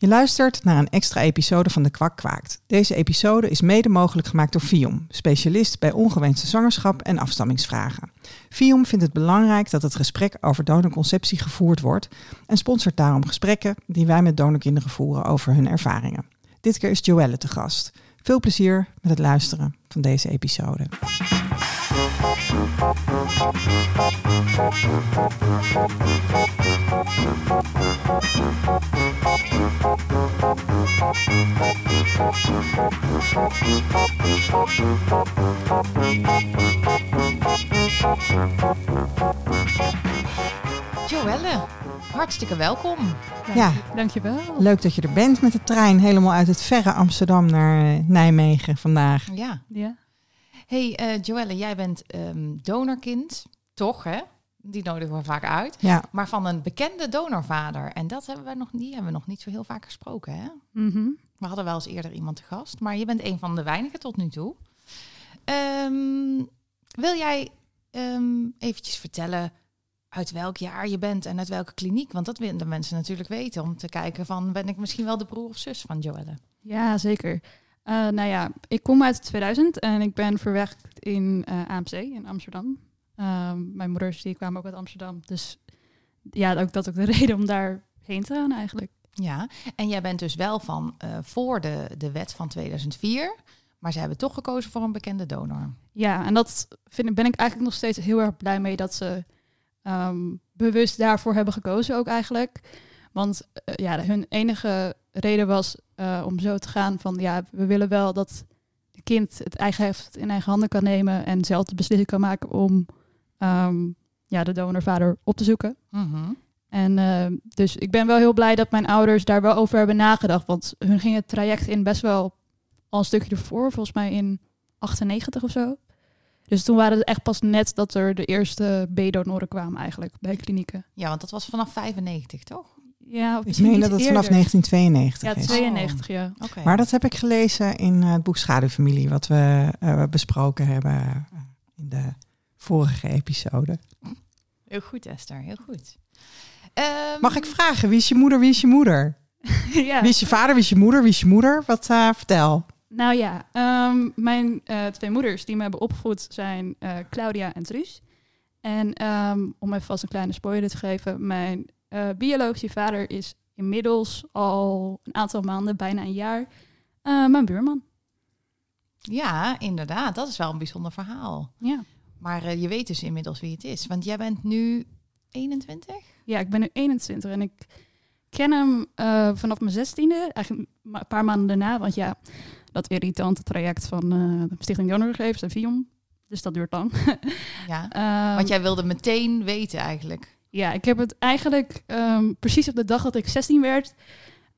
Je luistert naar een extra episode van De Kwak Kwaakt. Deze episode is mede mogelijk gemaakt door Viom, specialist bij ongewenste zwangerschap en afstammingsvragen. Viom vindt het belangrijk dat het gesprek over donorconceptie gevoerd wordt en sponsort daarom gesprekken die wij met donorkinderen voeren over hun ervaringen. Dit keer is Joelle te gast. Veel plezier met het luisteren van deze episode. Joelle, hartstikke welkom. Ja, Dankjewel. leuk dat je er bent met de trein helemaal uit het verre Amsterdam naar eh, Nijmegen vandaag. Ja. Ja. Hey eh Joelle, jij bent ehm, donorkind, toch hè? Die nodigen we vaak uit. Ja, Maar van een bekende donorvader. En dat hebben we nog, die hebben we nog niet zo heel vaak gesproken hè? Mhm. We hadden wel eens eerder iemand te gast, maar je bent een van de weinigen tot nu toe. Ehm, wil jij ehm, eventjes vertellen uit welk jaar je bent en uit welke kliniek? Want dat willen de mensen natuurlijk weten om te kijken van ben ik misschien wel de broer of zus van Joelle? Ja, zeker. Eh, nou ja, ik kom uit 2000 en ik ben verwerkt in eh, AMC in Amsterdam. Ehm, mijn moeders die kwamen ook uit Amsterdam. Dus ja, ook dat ook de reden om daarheen te gaan eigenlijk. Ja, en jij bent dus wel van eh, voor de, de wet van 2004, maar ze hebben toch gekozen voor een bekende donor. Ja, en dat vind, ik- ben ik eigenlijk nog steeds heel erg blij mee dat ze ehm, bewust daarvoor hebben gekozen ook eigenlijk. Want eh, ja, hun enige reden was eh, om zo te gaan van ja, we willen wel dat het kind het eigen heft in eigen handen kan nemen en zelf de beslissing kan maken om ehm, ja, de donorvader op te zoeken. Mhm. En eh, dus ik ben wel heel blij dat mijn ouders daar wel over hebben nagedacht. Want hun ging het traject in best wel al een stukje ervoor, volgens mij in 98 of zo. Dus toen waren het echt pas net dat er de eerste B-donoren kwamen eigenlijk bij klinieken. Ja, want dat was vanaf 95, toch? Ja, ik meen dat het vanaf eerder. 1992 Ja, is. 92, ja. Oké. Maar dat heb ik gelezen in eh, het boek Schaduwfamilie, wat we eh, besproken hebben eh, in de vorige episode. Heel goed, Esther, heel goed. Ehm, Mag ik vragen, wie is je moeder, wie is je moeder? ja. Wie is je vader, wie is je moeder, wie is je moeder? Wat eh, vertel. Nou ja, ehm, mijn eh, twee moeders die me hebben opgevoed zijn eh, Claudia en Truus. En ehm, om even vast een kleine spoiler te geven, mijn eh, biologische vader is inmiddels al een aantal maanden, bijna een jaar, eh, mijn buurman. Ja, inderdaad, dat is wel een bijzonder verhaal. Ja. Maar eh, je weet dus inmiddels wie het is, want jij bent nu 21? ja, ik ben nu 21 en ik ken hem eh, vanaf mijn zestiende, eigenlijk een paar maanden daarna, want ja, dat irritante traject van eh, de Stichting Donorgegevens en Vion, dus dat duurt lang. Ja, Ehm, want jij wilde meteen weten eigenlijk. Ja, ik heb het eigenlijk ehm, precies op de dag dat ik 16 werd,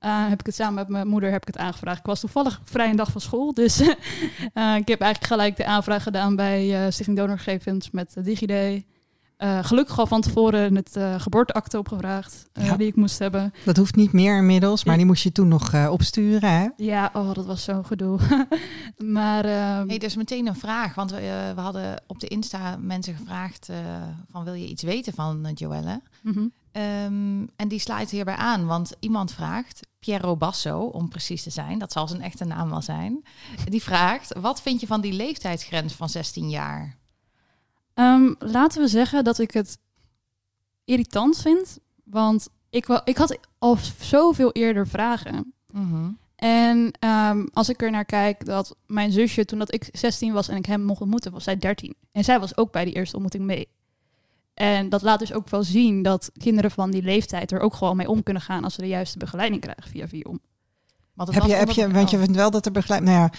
eh, heb ik het samen met mijn moeder heb ik het aangevraagd. Ik was toevallig vrij een dag van school, dus eh, ik heb eigenlijk gelijk de aanvraag gedaan bij eh, Stichting Donorgegevens met DigiD. Eh, gelukkig al van tevoren het eh, geboorteakte opgevraagd eh, Ja. die ik moest hebben. Dat hoeft niet meer inmiddels, maar die moest je toen nog eh, opsturen. Hè? Ja, oh, dat was zo'n gedoe. maar ehm, hey, dus meteen een vraag, want we, we hadden op de Insta mensen gevraagd eh, van wil je iets weten van Joelle? mhm. Ehm, en die sluit hierbij aan, want iemand vraagt, Piero Basso, om precies te zijn, dat zal zijn echte naam wel zijn, die vraagt, wat vind je van die leeftijdsgrens van 16 jaar? Ehm, laten we zeggen dat ik het irritant vind, want ik, ik had al zoveel eerder vragen. Mhm. En ehm, als ik er naar kijk dat mijn zusje, toen dat ik 16 was en ik hem mocht ontmoeten, was zij 13. En zij was ook bij die eerste ontmoeting mee. En dat laat dus ook wel zien dat kinderen van die leeftijd er ook gewoon mee om kunnen gaan als ze de juiste begeleiding krijgen via Viom. Want het Heb je, heb je, want je oh. vindt wel dat er begeleiding. Nou ja,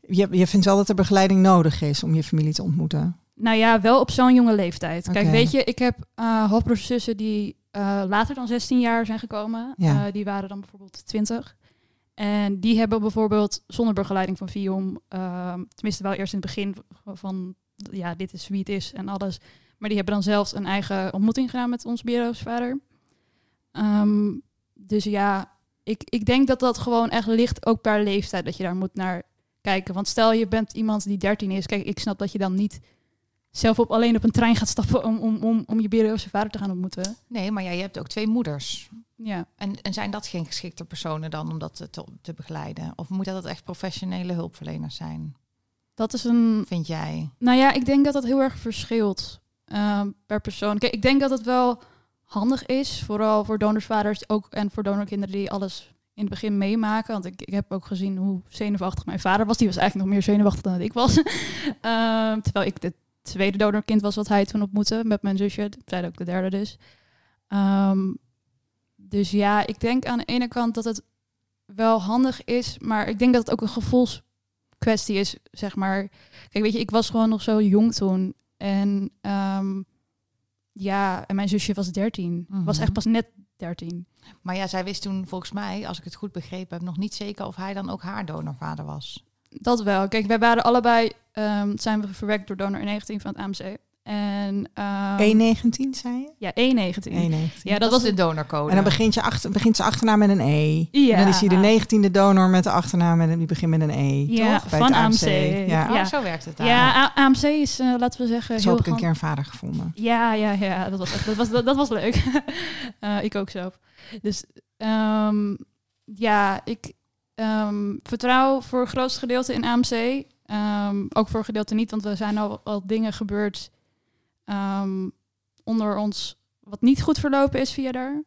je, je vindt wel dat er begeleiding nodig is om je familie te ontmoeten. Nou ja, wel op zo'n jonge leeftijd. Kijk, weet je, ik heb eh halfbroers zussen die eh, later dan 16 jaar zijn gekomen. Ja. Eh, die waren dan bijvoorbeeld 20. En die hebben bijvoorbeeld zonder begeleiding van Viom, ehm, tenminste wel eerst in het begin van, ja, dit is wie het is en alles. Maar die hebben dan zelfs een eigen ontmoeting gedaan met ons biologische vader. Ehm, dus ja, ik, ik denk dat dat gewoon echt ligt ook per leeftijd dat je daar moet naar kijken. Want stel je bent iemand die 13 is, kijk, ik snap dat je dan niet zelf op, alleen op een trein gaat stappen om, om, om, om je biologische vader te gaan ontmoeten. Nee, maar ja, je hebt ook twee moeders. Ja. En, en zijn dat geen geschikte personen dan om dat te, te begeleiden? Of moet dat echt professionele hulpverleners zijn, Dat is een. vind jij? Nou ja, ik denk dat dat heel erg verschilt ehm, per persoon. Kijk, ik denk dat het wel handig is, vooral voor donorsvaders ook en voor donorkinderen die alles in het begin meemaken. Want ik, ik heb ook gezien hoe zenuwachtig mijn vader was. Die was eigenlijk nog meer zenuwachtig dan ik was. Ehm, terwijl ik de tweede donorkind was wat hij toen ontmoette met mijn zusje. Zij ook de derde dus. Ehm, dus ja, ik denk aan de ene kant dat het wel handig is, maar ik denk dat het ook een gevoelskwestie is, zeg maar. Kijk, weet je, ik was gewoon nog zo jong toen. En ehm, ja, en mijn zusje was 13. Was Mhm. echt pas net 13. Maar ja, zij wist toen volgens mij, als ik het goed begrepen heb, nog niet zeker of hij dan ook haar donorvader was. Dat wel. Kijk, wij waren allebei, ehm, zijn we verwerkt door donor 19 van het AMC. En ehm, 119 zei je? ja, 119. 119. Ja, dat, was de donorcode. En dan begint, je achter, begint zijn achternaam met een E. Ja. En dan is hij de negentiende donor met de achternaam met een, die begint met een E. Ja, toch? Bij van het AMC. AMC. Ja. Oh, Ja. zo werkt het daar. Ja, AMC is, eh, laten we zeggen, Zo heel heb ik een keer een vader gevonden. Ja, ja, ja. Dat was, echt, dat was, dat, dat was leuk. Eh, ik ook zelf. Dus ehm, ja, ik ehm, vertrouw voor het grootste gedeelte in AMC. Ehm, ook voor een gedeelte niet, want er zijn al, al dingen gebeurd ehm, onder ons wat niet goed verlopen is via daar.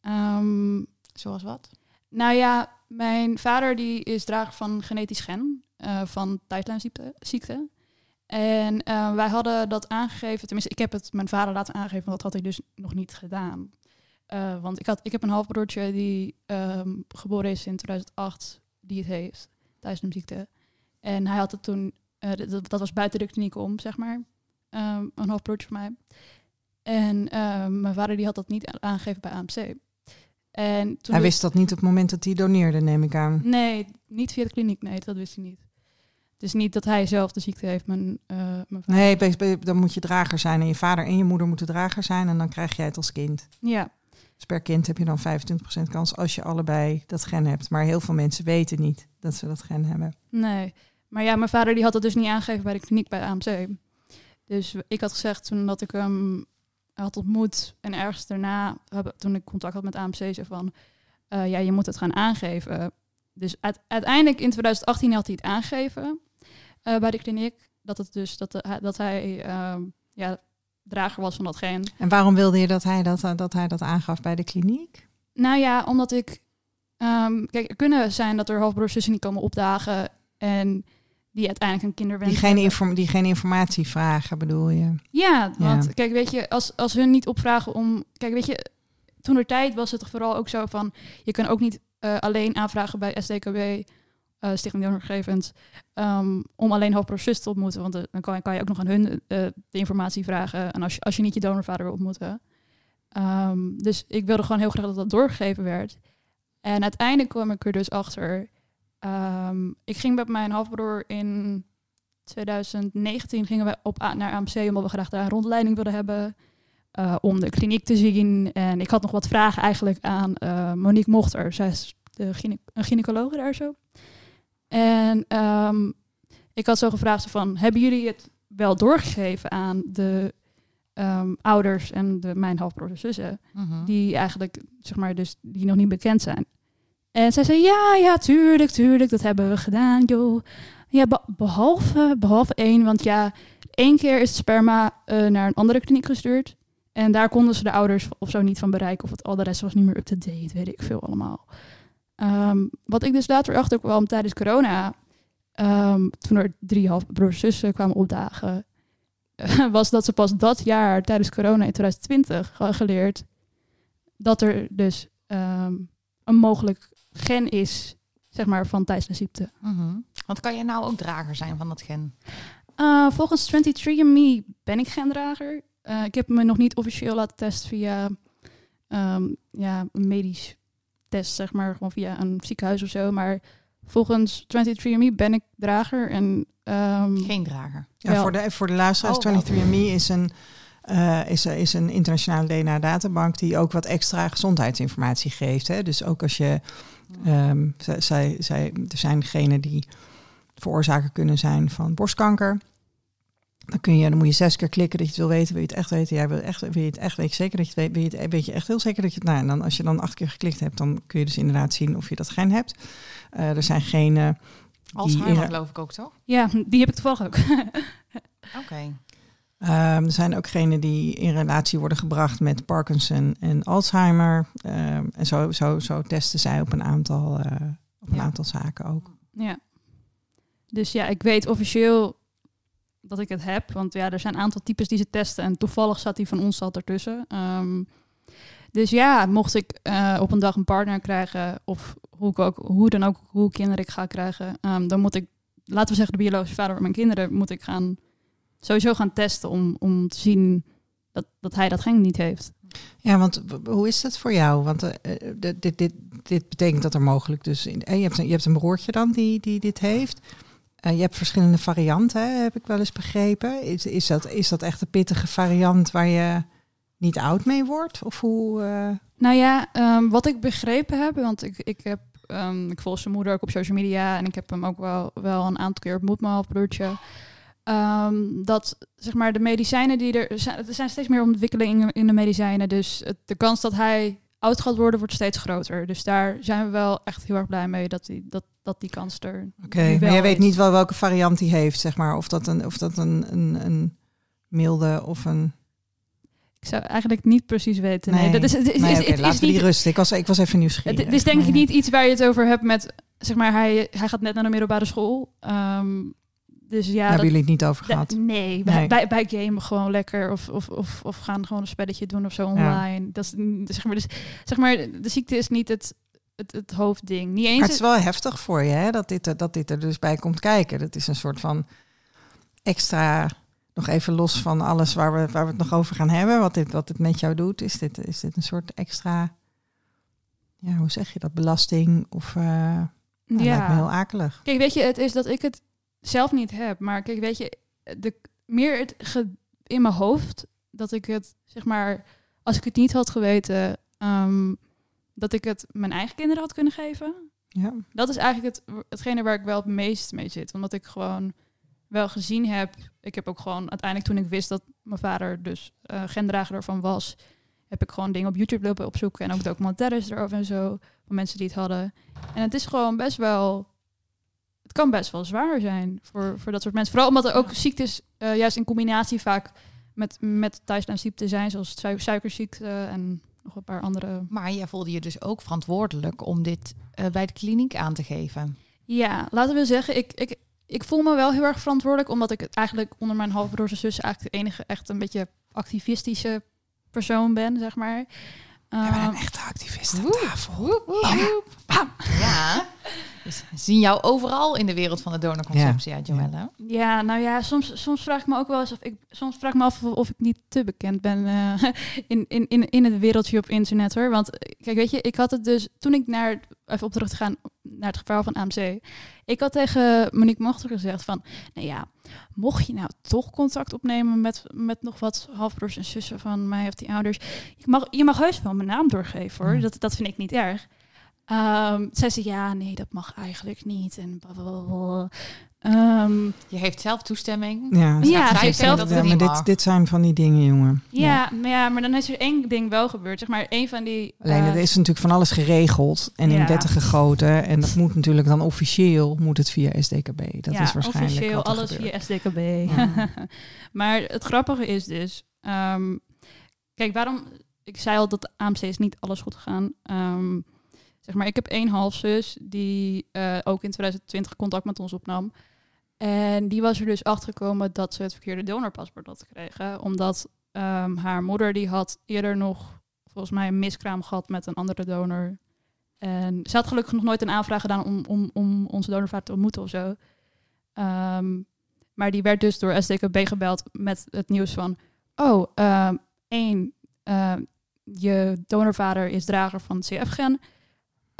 Ehm, Zoals wat? nou ja, mijn vader die is drager van genetisch gen eh, van tijdlijnziekte. ziekte. En eh, wij hadden dat aangegeven, tenminste ik heb het mijn vader laten aangeven, want dat had hij dus nog niet gedaan. Eh, want ik, had, ik heb een halfbroertje die ehm, geboren is in 2008, die het heeft, ziekte. En hij had het toen, dat, dat was buiten de kliniek om, zeg maar. Ehm, een halfbroertje van mij. En ehm, mijn vader die had dat niet aangegeven bij AMC. En toen Hij de- wist dat niet op het moment dat hij doneerde, neem ik aan. Nee, niet via de kliniek. Nee, dat wist hij niet. Het is niet dat hij zelf de ziekte heeft. Mijn, eh, mijn vader. Nee, dan moet je drager zijn. En je vader en je moeder moeten drager zijn. En dan krijg jij het als kind. Ja, Dus per kind heb je dan 25% kans als je allebei dat gen hebt. Maar heel veel mensen weten niet dat ze dat gen hebben. nee. Maar ja, mijn vader die had het dus niet aangegeven bij de kliniek bij AMC. Dus ik had gezegd toen dat ik hem had ontmoet en ergens daarna, toen ik contact had met AMC, zei van, eh, ja, je moet het gaan aangeven. Dus uite- uiteindelijk in 2018 had hij het aangegeven eh, bij de kliniek. Dat het dus dat, de- dat hij ehm, ja, drager was van dat gen. En waarom wilde je dat hij dat, dat, hij dat aangaf bij de kliniek? Nou ja, omdat ik. ehm, kijk, er kunnen zijn dat er halfbroers zussen niet komen opdagen. En die uiteindelijk een kinderwens Die geen, inform, die geen informatie vragen, bedoel je? Ja, want Ja. kijk, weet je, als, als hun niet opvragen om. Kijk, weet je, toen er tijd was het vooral ook zo van. Je kan ook niet eh, alleen aanvragen bij SDKB, eh Stichting Donorgegevens, ehm, om alleen zus te ontmoeten. Want eh, dan kan, je- kan je ook nog aan hun de informatie vragen. En als je, als je niet je donorvader wil ontmoeten. Ehm, dus ik wilde gewoon heel graag dat dat doorgegeven werd. En uiteindelijk kwam ik er dus achter. Ehm, ik ging met mijn halfbroer in 2019 gingen we op, naar AMC omdat we graag daar een rondleiding wilden hebben. eh, om de kliniek te zien. En ik had nog wat vragen eigenlijk aan eh, Monique Mochter. Zij is de gyne een gynaecologe daar zo. En ehm, ik had zo gevraagd van, hebben jullie het wel doorgegeven aan de ehm, ouders en de, mijn halfbroer en zussen? Mhm. die eigenlijk, zeg maar, dus die nog niet bekend zijn. En zij zei, ja, ja, tuurlijk, tuurlijk, dat hebben we gedaan, joh. Ja, be- behalve, behalve één, want ja, één keer is sperma eh, naar een andere kliniek gestuurd. En daar konden ze de ouders of zo niet van bereiken. Of het, al de rest was niet meer up-to-date, weet ik veel allemaal. Ehm, wat ik dus later achter kwam tijdens corona, ehm, toen er drie halfbroers en zussen kwamen opdagen, was dat ze pas dat jaar, tijdens corona in 2020, hadden geleerd dat er dus ehm, een mogelijk gen is, zeg maar, van ziekte. Mhm. Want kan je nou ook drager zijn van dat gen? Uh, volgens 23andMe ben ik gendrager. Uh, ik heb me nog niet officieel laten testen via ehm, ja, een medisch test, zeg maar, gewoon via een ziekenhuis of zo. Maar volgens 23andMe ben ik drager en ehm, Geen drager. Ja, Wel. voor, de, voor de luisteraars, Oh, wel. 23andMe is een, eh, is, is een internationale DNA-databank die ook wat extra gezondheidsinformatie geeft. Hè? Dus ook als je, ehm, zij, zij, zij, er zijn degenen die veroorzaker kunnen zijn van borstkanker. Dan, kun je, dan moet je zes keer klikken dat je het wil weten. Wil je het echt weten? Jij wil, echt, wil je het echt weet je zeker dat je het weet? Wil je het, weet je echt heel zeker dat je het... Nou, en dan, als je dan acht keer geklikt hebt, dan kun je dus inderdaad zien of je dat geen hebt. Uh, er zijn geen... Uh, Alzheimer geloof ik ook, toch? Ja, die heb ik toevallig ook. Oké. Um, er zijn ook genen die in relatie worden gebracht met Parkinson en Alzheimer. Um, en zo, zo, zo testen zij op een aantal, uh, op een ja. aantal zaken ook. Ja. Dus ja, ik weet officieel dat ik het heb. Want ja, er zijn een aantal types die ze testen. En toevallig zat die van ons zat ertussen. Um, dus ja, mocht ik uh, op een dag een partner krijgen, of hoe, ik ook, hoe dan ook, hoe kinderen ik ga krijgen, um, dan moet ik, laten we zeggen, de biologische vader van mijn kinderen, moet ik gaan, sowieso gaan testen om, om te zien dat, dat hij dat gen niet heeft. Ja, want hoe is dat voor jou? Want uh, dit, dit, dit, dit betekent dat er mogelijk dus... In, je, hebt een, je hebt een broertje dan die, die dit heeft. Uh, je hebt verschillende varianten, heb ik wel eens begrepen. Is, is, dat, is dat echt een pittige variant waar je niet oud mee wordt? Of hoe... Uh... Nou ja, um, wat ik begrepen heb, want ik, ik heb... Um, ik volg zijn moeder ook op social media en ik heb hem ook wel, wel een aantal keer ontmoet, mijn halfbroertje. Um, dat zeg maar de medicijnen die er zijn, er zijn steeds meer ontwikkelingen in de medicijnen. Dus het, de kans dat hij oud gaat worden wordt steeds groter. Dus daar zijn we wel echt heel erg blij mee dat die, dat, dat die kans er. Oké, okay, maar je weet niet wel welke variant hij heeft, zeg maar. Of dat een, of dat een, een, een milde of een. Ik zou eigenlijk niet precies weten. Nee, nee dat is, is, is, nee, okay, is, laten we die rusten. Ik was, ik was even nieuwsgierig. Het is denk ik niet iets waar je het over hebt met, zeg maar, hij, hij gaat net naar de middelbare school. Um, dus ja, hebben jullie het niet over gehad? Nee, bij, nee. Bij, bij gamen gewoon lekker. Of, of, of, of gaan gewoon een spelletje doen of zo online. Ja. Dat is, zeg, maar, dus, zeg maar, de ziekte is niet het, het, het hoofdding. Niet eens maar het is wel heftig voor je, hè? Dat, dit, dat dit er dus bij komt kijken. Dat is een soort van extra... Nog even los van alles waar we, waar we het nog over gaan hebben. Wat dit, wat het met jou doet. Is dit, is dit een soort extra... Ja, hoe zeg je dat? Belasting? Of... Uh, ja. lijkt me heel akelig. Kijk, weet je, het is dat ik het zelf niet heb. Maar kijk, weet je, de, meer het in mijn hoofd dat ik het, zeg maar, als ik het niet had geweten, um, dat ik het mijn eigen kinderen had kunnen geven. Ja. Dat is eigenlijk het, hetgene waar ik wel het meest mee zit. Omdat ik gewoon wel gezien heb. Ik heb ook gewoon uiteindelijk toen ik wist dat mijn vader dus uh, gendrager ervan was, heb ik gewoon dingen op YouTube lopen opzoeken en ook documentaires erover en zo van mensen die het hadden. En het is gewoon best wel het kan best wel zwaar zijn voor, voor dat soort mensen. Vooral omdat er ook ziektes, uh, juist in combinatie vaak met, met ziekte zijn, zoals su suikerziekte en nog een paar andere. Maar jij voelde je dus ook verantwoordelijk om dit uh, bij de kliniek aan te geven. Ja, laten we zeggen, ik, ik, ik voel me wel heel erg verantwoordelijk, omdat ik het eigenlijk onder mijn halfbroers en zus eigenlijk de enige echt een beetje activistische persoon ben, zeg maar. We hebben een echte activist aan tafel. Woep, woep, woep. Bam. Ja. Dus zien jou overal in de wereld van de donorconceptie, ja. Joelle. Ja, nou ja, soms, soms vraag ik me ook wel eens of ik soms vraag ik me af of, ik niet te bekend ben uh, in, in, in, in het wereldje op internet hoor. Want kijk, weet je, ik had het dus toen ik naar even op terug te gaan naar het geval van AMC. Ik had tegen Monique Mochter gezegd van, nou ja, mocht je nou toch contact opnemen met, met nog wat halfbroers en zussen van mij of die ouders, je mag, je mag heus wel mijn naam doorgeven hoor. Dat, dat vind ik niet erg. Um, zij zei ja, nee, dat mag eigenlijk niet. En blablabla. Um, je heeft zelf toestemming. Ja, ja ze heeft zelf ja, maar dit, dit zijn van die dingen, jongen. Ja, ja, Maar, ja, maar dan is er één ding wel gebeurd. Zeg maar, één van die. Alleen uh, er is natuurlijk van alles geregeld en in wetten gegoten. En dat moet natuurlijk dan officieel moet het via SDKB. Dat ja, is waarschijnlijk. Officieel alles via SDKB. maar het grappige is dus. Um, kijk, waarom. Ik zei al dat de AMC is niet alles goed gegaan. Um, Zeg maar, ik heb één halfzus die uh, ook in 2020 contact met ons opnam. En die was er dus achter gekomen dat ze het verkeerde donorpaspoort had gekregen. Omdat um, haar moeder die had eerder nog volgens mij een miskraam gehad met een andere donor. En ze had gelukkig nog nooit een aanvraag gedaan om, om, om onze donorvader te ontmoeten of zo. Um, maar die werd dus door SDKB gebeld met het nieuws van... Oh, um, één, je donorvader is drager van CF-gen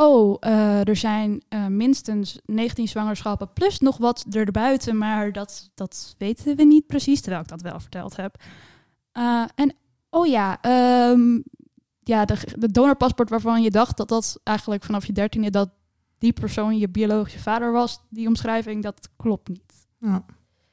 oh, uh, er zijn uh, minstens 19 zwangerschappen plus nog wat erbuiten, maar dat, dat weten we niet precies, terwijl ik dat wel verteld heb. Uh, en oh ja, um, ja de, de donorpaspoort waarvan je dacht dat dat eigenlijk vanaf je dertiende dat die persoon je biologische vader was, die omschrijving, dat klopt niet. Ja.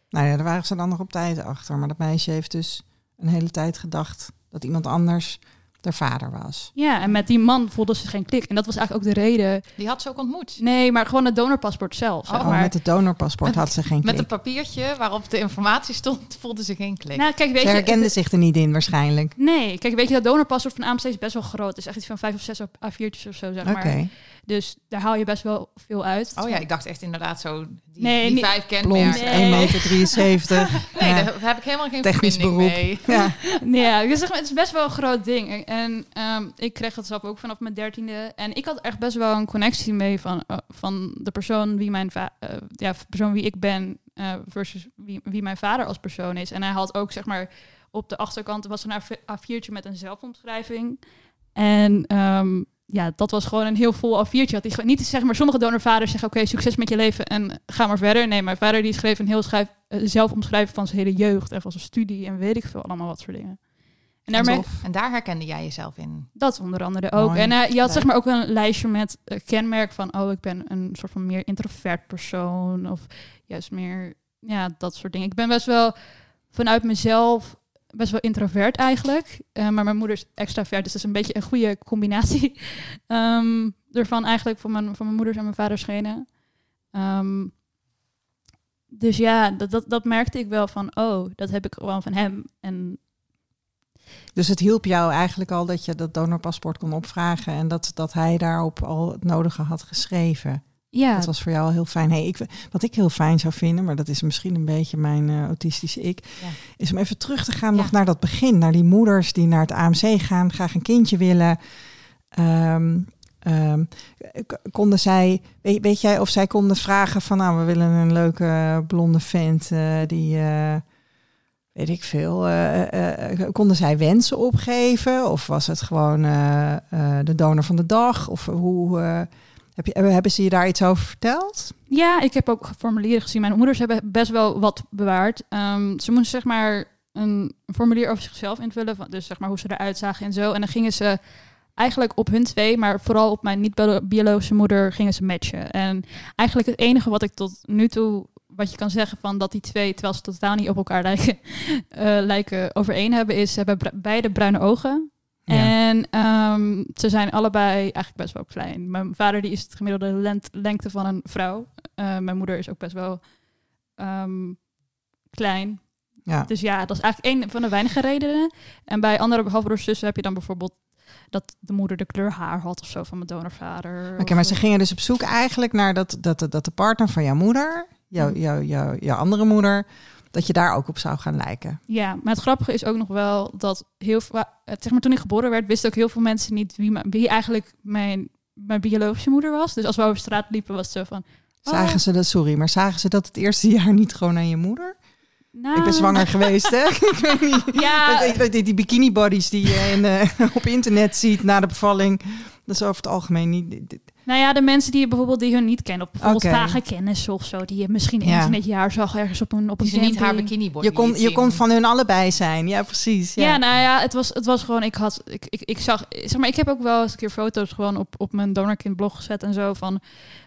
Nou ja, daar waren ze dan nog op tijd achter. Maar dat meisje heeft dus een hele tijd gedacht dat iemand anders haar vader was. Ja, en met die man voelde ze geen klik. En dat was eigenlijk ook de reden. Die had ze ook ontmoet. Nee, maar gewoon het donorpaspoort zelf. Zeg Oh, Oh, maar. met het donorpaspoort Met- had ze geen Met klik. een papiertje waarop de informatie stond, voelde ze geen klik. Nou, kijk, weet Ze je... herkende het- zich er niet in waarschijnlijk. Nee, kijk, weet je, dat donorpaspoort van AMC is best wel groot. Het is echt iets van vijf of zes op A4'tjes of zo, zeg Oké. maar. Dus daar haal je best wel veel uit. oh ja, ik dacht echt inderdaad zo, die, Nee, die vijf Blond, kenmerken. Nee. 1 meter 73. Nee, Ja. daar heb ik helemaal geen Technisch verbinding beroep. mee. Ja. Ja, zeg maar, het is best wel een groot ding. En- ehm, ik kreeg het zelf ook vanaf mijn dertiende. En ik had echt best wel een connectie mee van, eh, van de persoon wie mijn va- eh, ja, persoon wie ik ben eh, versus wie, wie mijn vader als persoon is. En hij had ook zeg maar op de achterkant was er een A4'tje met een zelfomschrijving. En ehm, ja, dat was gewoon een heel vol A4'tje. Had hij niet zeg maar sommige donorvaders zeggen oké succes met je leven en ga maar verder. Nee, mijn vader die schreef een heel schrijf, eh, zelfomschrijving van zijn hele jeugd en van zijn studie en weet ik veel allemaal wat soort dingen. En daarmee. En daar herkende jij jezelf in. dat onder andere ook. Mooi. En eh, je had zeg maar ook een lijstje met eh, kenmerk van, oh, ik ben een soort van meer introvert persoon. Of juist meer, ja, dat soort dingen. Ik ben best wel vanuit mezelf best wel introvert eigenlijk. Eh, maar mijn moeder is extravert, dus dat is een beetje een goede combinatie ehm, ervan eigenlijk van mijn, van mijn moeders en mijn vaders genen. Ehm, dus ja, dat, dat, dat merkte ik wel van, oh, dat heb ik gewoon van hem. En Dus het hielp jou eigenlijk al dat je dat donorpaspoort kon opvragen en dat, dat hij daarop al het nodige had geschreven. Ja, Dat was voor jou al heel fijn. Hey, ik, wat ik heel fijn zou vinden, maar dat is misschien een beetje mijn eh, autistische ik, Ja. is om even terug te gaan Ja. nog naar dat begin. Naar die moeders die naar het AMC gaan, graag een kindje willen. Ehm, ehm, konden zij, weet, weet jij of zij konden vragen van, nou, we willen een leuke blonde vent eh, die, eh, weet ik veel, konden zij wensen opgeven? Of was het gewoon de donor van de dag? Of hoe, heb je, hebben ze je daar iets over verteld? Ja, ik heb ook formulieren gezien. Mijn moeders hebben best wel wat bewaard. Ehm, ze moesten zeg maar een formulier over zichzelf invullen. Van, dus zeg maar hoe ze eruit zagen en zo. En dan gingen ze eigenlijk op hun twee, maar vooral op mijn niet-biologische moeder gingen ze matchen. En eigenlijk het enige wat ik tot nu toe, wat je kan zeggen van dat die twee, terwijl ze totaal niet op elkaar lijken, eh, lijken overeen hebben, is ze hebben beide bruine ogen. En ehm, ze zijn allebei eigenlijk best wel klein. Mijn vader die is het gemiddelde lent- lengte van een vrouw. Eh, mijn moeder is ook best wel ehm, klein. ja. Dus ja, dat is eigenlijk een van de weinige redenen. En bij andere halfbroers zussen heb je dan bijvoorbeeld dat de moeder de kleur haar had of zo van mijn donorvader. Oké, maar ze gingen dus op zoek eigenlijk naar dat, dat, dat de partner van jouw moeder, jouw, jouw, jouw, jouw andere moeder, dat je daar ook op zou gaan lijken. Ja, maar het grappige is ook nog wel dat heel veel, zeg maar toen ik geboren werd, wisten ook heel veel mensen niet wie, wie eigenlijk mijn, mijn biologische moeder was. Dus als we over straat liepen, was het zo van. oh, Zagen ze dat, sorry, maar zagen ze dat het eerste jaar niet gewoon aan je moeder? nou, Ik ben zwanger geweest, hè? ik weet niet. Ja, die bikini bodies die je in, eh, op internet ziet na de bevalling, dat is over het algemeen niet. Nou ja, de mensen die je bijvoorbeeld die hun niet kennen, of bijvoorbeeld Oké. vage kennis of zo, die je misschien Ja. eens in het jaar zag ergens op een op een niet haar bikini body Je kon, je zien. kon van hun allebei zijn, ja precies. Ja. Ja. nou ja, het was, het was gewoon, ik had, ik, ik, ik zag, zeg maar, ik heb ook wel eens een keer foto's gewoon op, op mijn Donorkind blog gezet en zo van,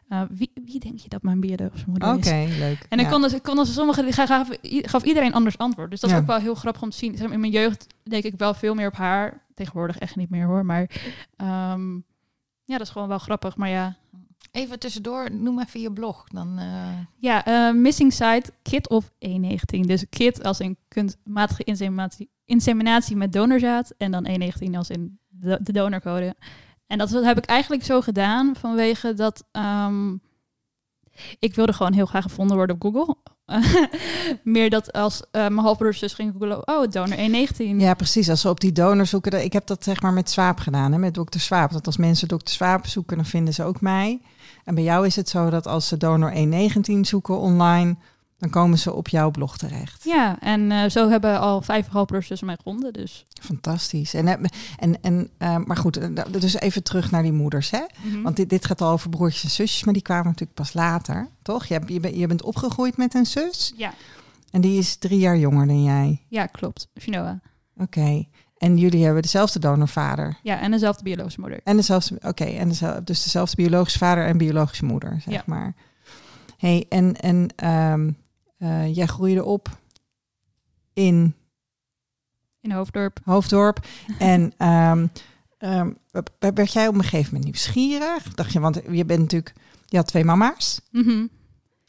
eh, wie, wie denk je dat mijn biologische moeder Oké, is? leuk. En ik ja. kon dus, ik kon dus sommige, die gaf, gaf iedereen anders antwoord. Dus dat is Ja. ook wel heel grappig om te zien. In mijn jeugd denk ik wel veel meer op haar. Tegenwoordig echt niet meer hoor, maar ehm, ja, dat is gewoon wel grappig. Maar ja, Even tussendoor, noem even je blog. Dan, eh, Ja, eh, missing site kit of E19. Dus kit als in kunstmatige inseminatie, inseminatie met donorzaad. En dan E19 als in de, de donorcode. En dat heb ik eigenlijk zo gedaan vanwege dat... ehm, ik wilde gewoon heel graag gevonden worden op Google. Meer dat als eh, mijn halfbroers dus ging googlen... Oh, donor E19. Ja, precies. Als ze op die donor zoeken. Ik heb dat zeg maar met Swaap gedaan, hè, met dokter Swaap. Dat als mensen dokter Swaap zoeken, dan vinden ze ook mij. En bij jou is het zo dat als ze donor 119 zoeken online, dan komen ze op jouw blog terecht. Ja, en eh, zo hebben al vijf halfbroers dus mij gevonden. Dus. Fantastisch. En, en, en, eh, maar goed, eh, dus even terug naar die moeders. Hè? Want dit, dit gaat al over broertjes en zusjes, maar die kwamen natuurlijk pas later, toch? Je, hebt, je, bent, je bent opgegroeid met een zus ja, en die is drie jaar jonger dan jij. ja, klopt. Shinoa. Oké. En jullie hebben dezelfde donorvader. Ja, en dezelfde biologische moeder. En dezelfde, oké, en dezelfde, dus dezelfde biologische vader en biologische moeder, zeg Ja. maar. Hey, en, en ehm, eh, jij groeide op in In Hoofddorp. Hoofddorp. en ehm, ehm, werd jij op een gegeven moment nieuwsgierig? Dacht je, want je bent natuurlijk, je had twee mama's. Mhm.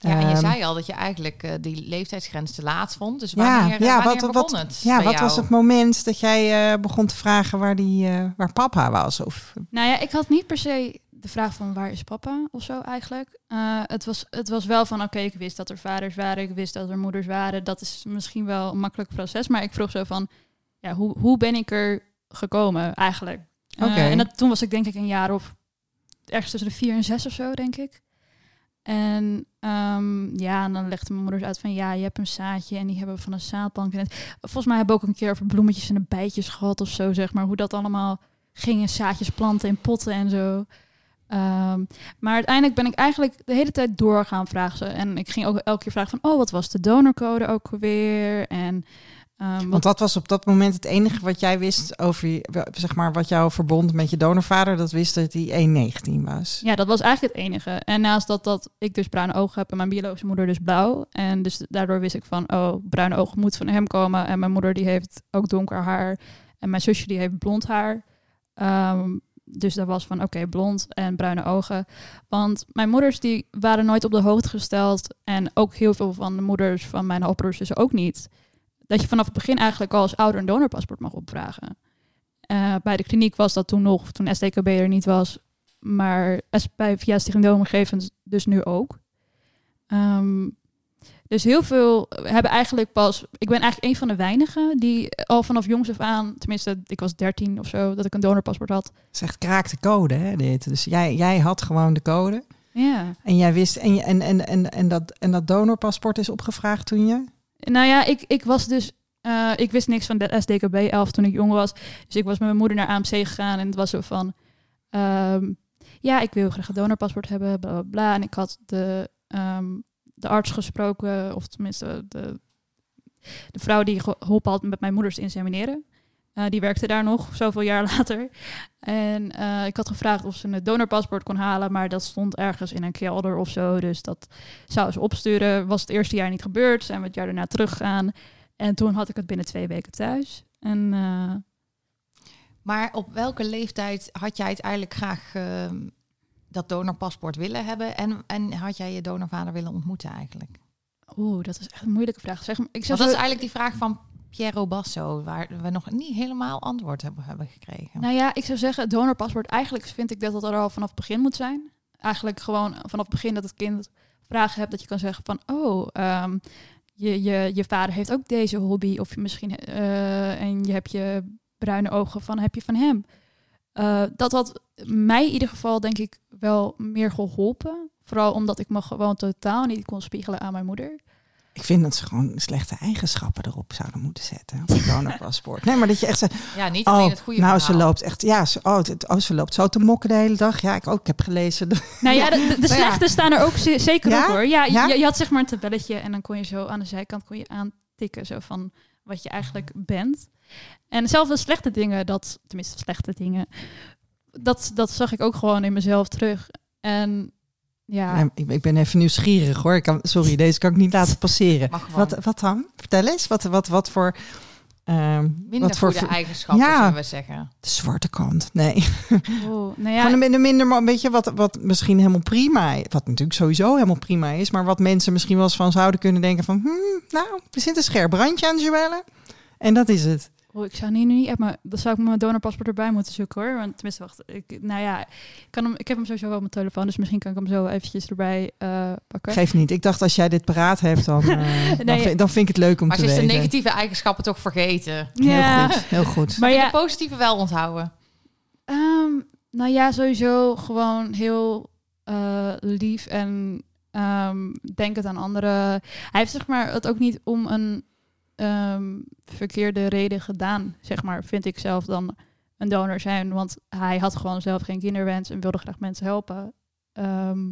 Ja, en je Ehm, zei al dat je eigenlijk eh, die leeftijdsgrens te laat vond. Dus Ja, wanneer, ja, wanneer wat- begon wat- het Ja, wat jou? was het moment dat jij eh, begon te vragen waar, die, waar papa was? Of, Nou ja, ik had niet per se de vraag van waar is papa of zo eigenlijk. Eh, het, was, het was wel van oké, ik wist dat er vaders waren, ik wist dat er moeders waren. Dat is misschien wel een makkelijk proces, maar ik vroeg zo van, ja, hoe, hoe ben ik er gekomen eigenlijk? Oké. en dat, toen was ik denk ik een jaar of ergens tussen de vier en zes of zo, denk ik. En ehm, ja, en dan legde mijn moeder uit van ja, je hebt een zaadje en die hebben we van een zaadbank. En het, volgens mij hebben we ook een keer over bloemetjes en de bijtjes gehad of zo, zeg maar. Hoe dat allemaal ging en zaadjes planten in potten en zo. Ehm, maar uiteindelijk ben ik eigenlijk de hele tijd door gaan vragen. En ik ging ook elke keer vragen van, oh, wat was de donorcode ook weer? En ehm, want dat was op dat moment het enige wat jij wist over, je- zeg maar, wat jou verbond met je donorvader. Dat wist dat hij 1,19 was. Ja, dat was eigenlijk het enige. En naast dat, dat ik dus bruine ogen heb en mijn biologische moeder dus blauw. En dus daardoor wist ik van, oh, bruine ogen moet van hem komen. En mijn moeder die heeft ook donker haar. En mijn zusje die heeft blond haar. Ehm, dus dat was van, oké, blond en bruine ogen. Want mijn moeders die waren nooit op de hoogte gesteld. En ook heel veel van de moeders van mijn halfbroers dus ook niet. Dat je vanaf het begin eigenlijk al als ouder een donorpaspoort mag opvragen. Eh, bij de kliniek was dat toen nog, toen SDKB er niet was, maar bij via Stichting dus nu ook. Ehm, dus heel veel hebben eigenlijk pas... Ik ben eigenlijk een van de weinigen die al vanaf jongs af aan... Tenminste, ik was 13 of zo, dat ik een donorpaspoort had. Echt kraakte code, hè, dit. Dus jij, jij had gewoon de code. Ja. En jij wist, en, je- en, en, en, en, dat, en dat donorpaspoort is opgevraagd toen je? Nou ja, ik, ik was dus... eh, ik wist niks van de SDKB 11 toen ik jong was. Dus ik was met mijn moeder naar AMC gegaan en het was zo van... ehm, ja, ik wil graag een donorpaspoort hebben, bla bla bla. En ik had de, ehm, de arts gesproken, of tenminste de, de vrouw die geholpen had met mijn moeders insemineren. Eh, die werkte daar nog, zoveel jaar later. En eh, ik had gevraagd of ze een donorpaspoort kon halen, maar dat stond ergens in een kelder of zo. Dus dat zou ze opsturen. Was het eerste jaar niet gebeurd, zijn we het jaar daarna teruggegaan. En toen had ik het binnen twee weken thuis. En eh, Maar op welke leeftijd had jij het eigenlijk graag ehm, dat donorpaspoort willen hebben? En, en had jij je donorvader willen ontmoeten eigenlijk? oeh, dat is echt een moeilijke vraag. Zeg, ik Want zou dat is eigenlijk die vraag van Piero Basso, waar we nog niet helemaal antwoord hebben, hebben gekregen. Nou ja, ik zou zeggen, het donorpaspoort, eigenlijk vind ik dat dat er al vanaf het begin moet zijn. Eigenlijk gewoon vanaf het begin dat het kind vragen hebt, dat je kan zeggen van, oh, ehm, je, je, je vader heeft ook deze hobby, of misschien, eh, en je hebt je bruine ogen van, heb je van hem? Eh, dat had mij in ieder geval, denk ik, wel meer geholpen. Vooral omdat ik me gewoon totaal niet kon spiegelen aan mijn moeder. Ik vind dat ze gewoon slechte eigenschappen erop zouden moeten zetten. Op het donorpaspoort. Nee, maar dat je echt zegt, ja, niet alleen oh, het goede nou ze loopt echt, ja, ze, oh, het- oh, ze loopt zo te mokken de hele dag. Ja, ik ook, ik heb gelezen. Nou ja, de, de, de Maar ja. slechte staan er ook ze- zeker Ja? op hoor. Ja, Ja? Je, je had zeg maar een tabelletje en dan kon je zo aan de zijkant kon je aantikken zo van wat je eigenlijk bent. En zelfs de slechte dingen, dat, tenminste slechte dingen, dat, dat zag ik ook gewoon in mezelf terug. En ja, ik, ik ben even nieuwsgierig hoor. Ik kan, sorry, deze kan ik niet laten passeren. Wat, wat dan? Vertel eens. Wat, wat, wat voor... ehm, minder wat voor goede eigenschappen, Ja. zullen we zeggen. de zwarte kant. Nee. oh, nou ja, Gewoon een, een minder, maar weet je, wat, wat misschien helemaal prima is. Wat natuurlijk sowieso helemaal prima is. Maar wat mensen misschien wel eens van zouden kunnen denken van... Hmm, nou, er zit een scherp randje aan Joelle. En dat is het. Oh, ik zou niet, nu niet echt, maar dan zou ik mijn donorpaspoort erbij moeten zoeken hoor. Want tenminste, wacht, ik, nou ja, ik, kan hem, ik heb hem sowieso wel op mijn telefoon, dus misschien kan ik hem zo eventjes erbij eh, pakken. Geef niet. Ik dacht als jij dit paraat hebt, dan, eh, dan, vind, dan vind ik het leuk om Maar te ze is de weten. negatieve eigenschappen toch vergeten. Ja. Heel goed, heel goed. Maar en ja, de positieve wel onthouden. Ehm, nou ja, sowieso gewoon heel eh, lief en ehm denkend aan anderen. Hij heeft zeg maar het ook niet om een ehm, verkeerde reden gedaan, zeg maar, vind ik zelf dan een donor zijn. Want hij had gewoon zelf geen kinderwens en wilde graag mensen helpen. Ehm,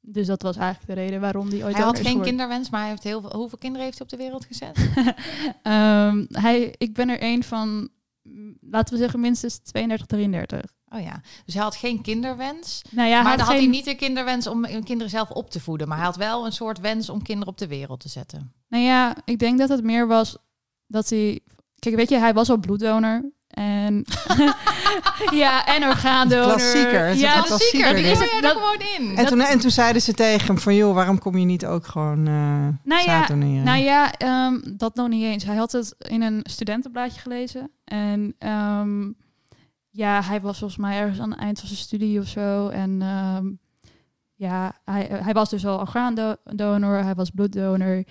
dus dat was eigenlijk de reden waarom hij ooit Hij had geen geworden. kinderwens, maar hij heeft heel veel, hoeveel kinderen heeft hij op de wereld gezet? Ehm, hij, ik ben er een van, laten we zeggen, minstens 32, 33. Oh ja, dus hij had geen kinderwens. Nou ja, maar hij dan had had hij niet de kinderwens om kinderen zelf op te voeden. Maar hij had wel een soort wens om kinderen op de wereld te zetten. Nou ja, ik denk dat het meer was dat hij... Kijk, weet je, hij was al bloeddonor. En ja, en orgaandonor. Klassieker, het Ja, dat klassieker dit. is Gooi jij er Dat, gewoon in. En toen, en toen zeiden ze tegen hem van, joh, waarom kom je niet ook gewoon eh Nou ja, nou ja, ehm, dat nog niet eens. Hij had het in een studentenblaadje gelezen. En ehm, ja, hij was volgens mij ergens aan het eind van zijn studie of zo. En ehm, ja, hij, hij was dus al orgaandonor, hij was bloeddonor.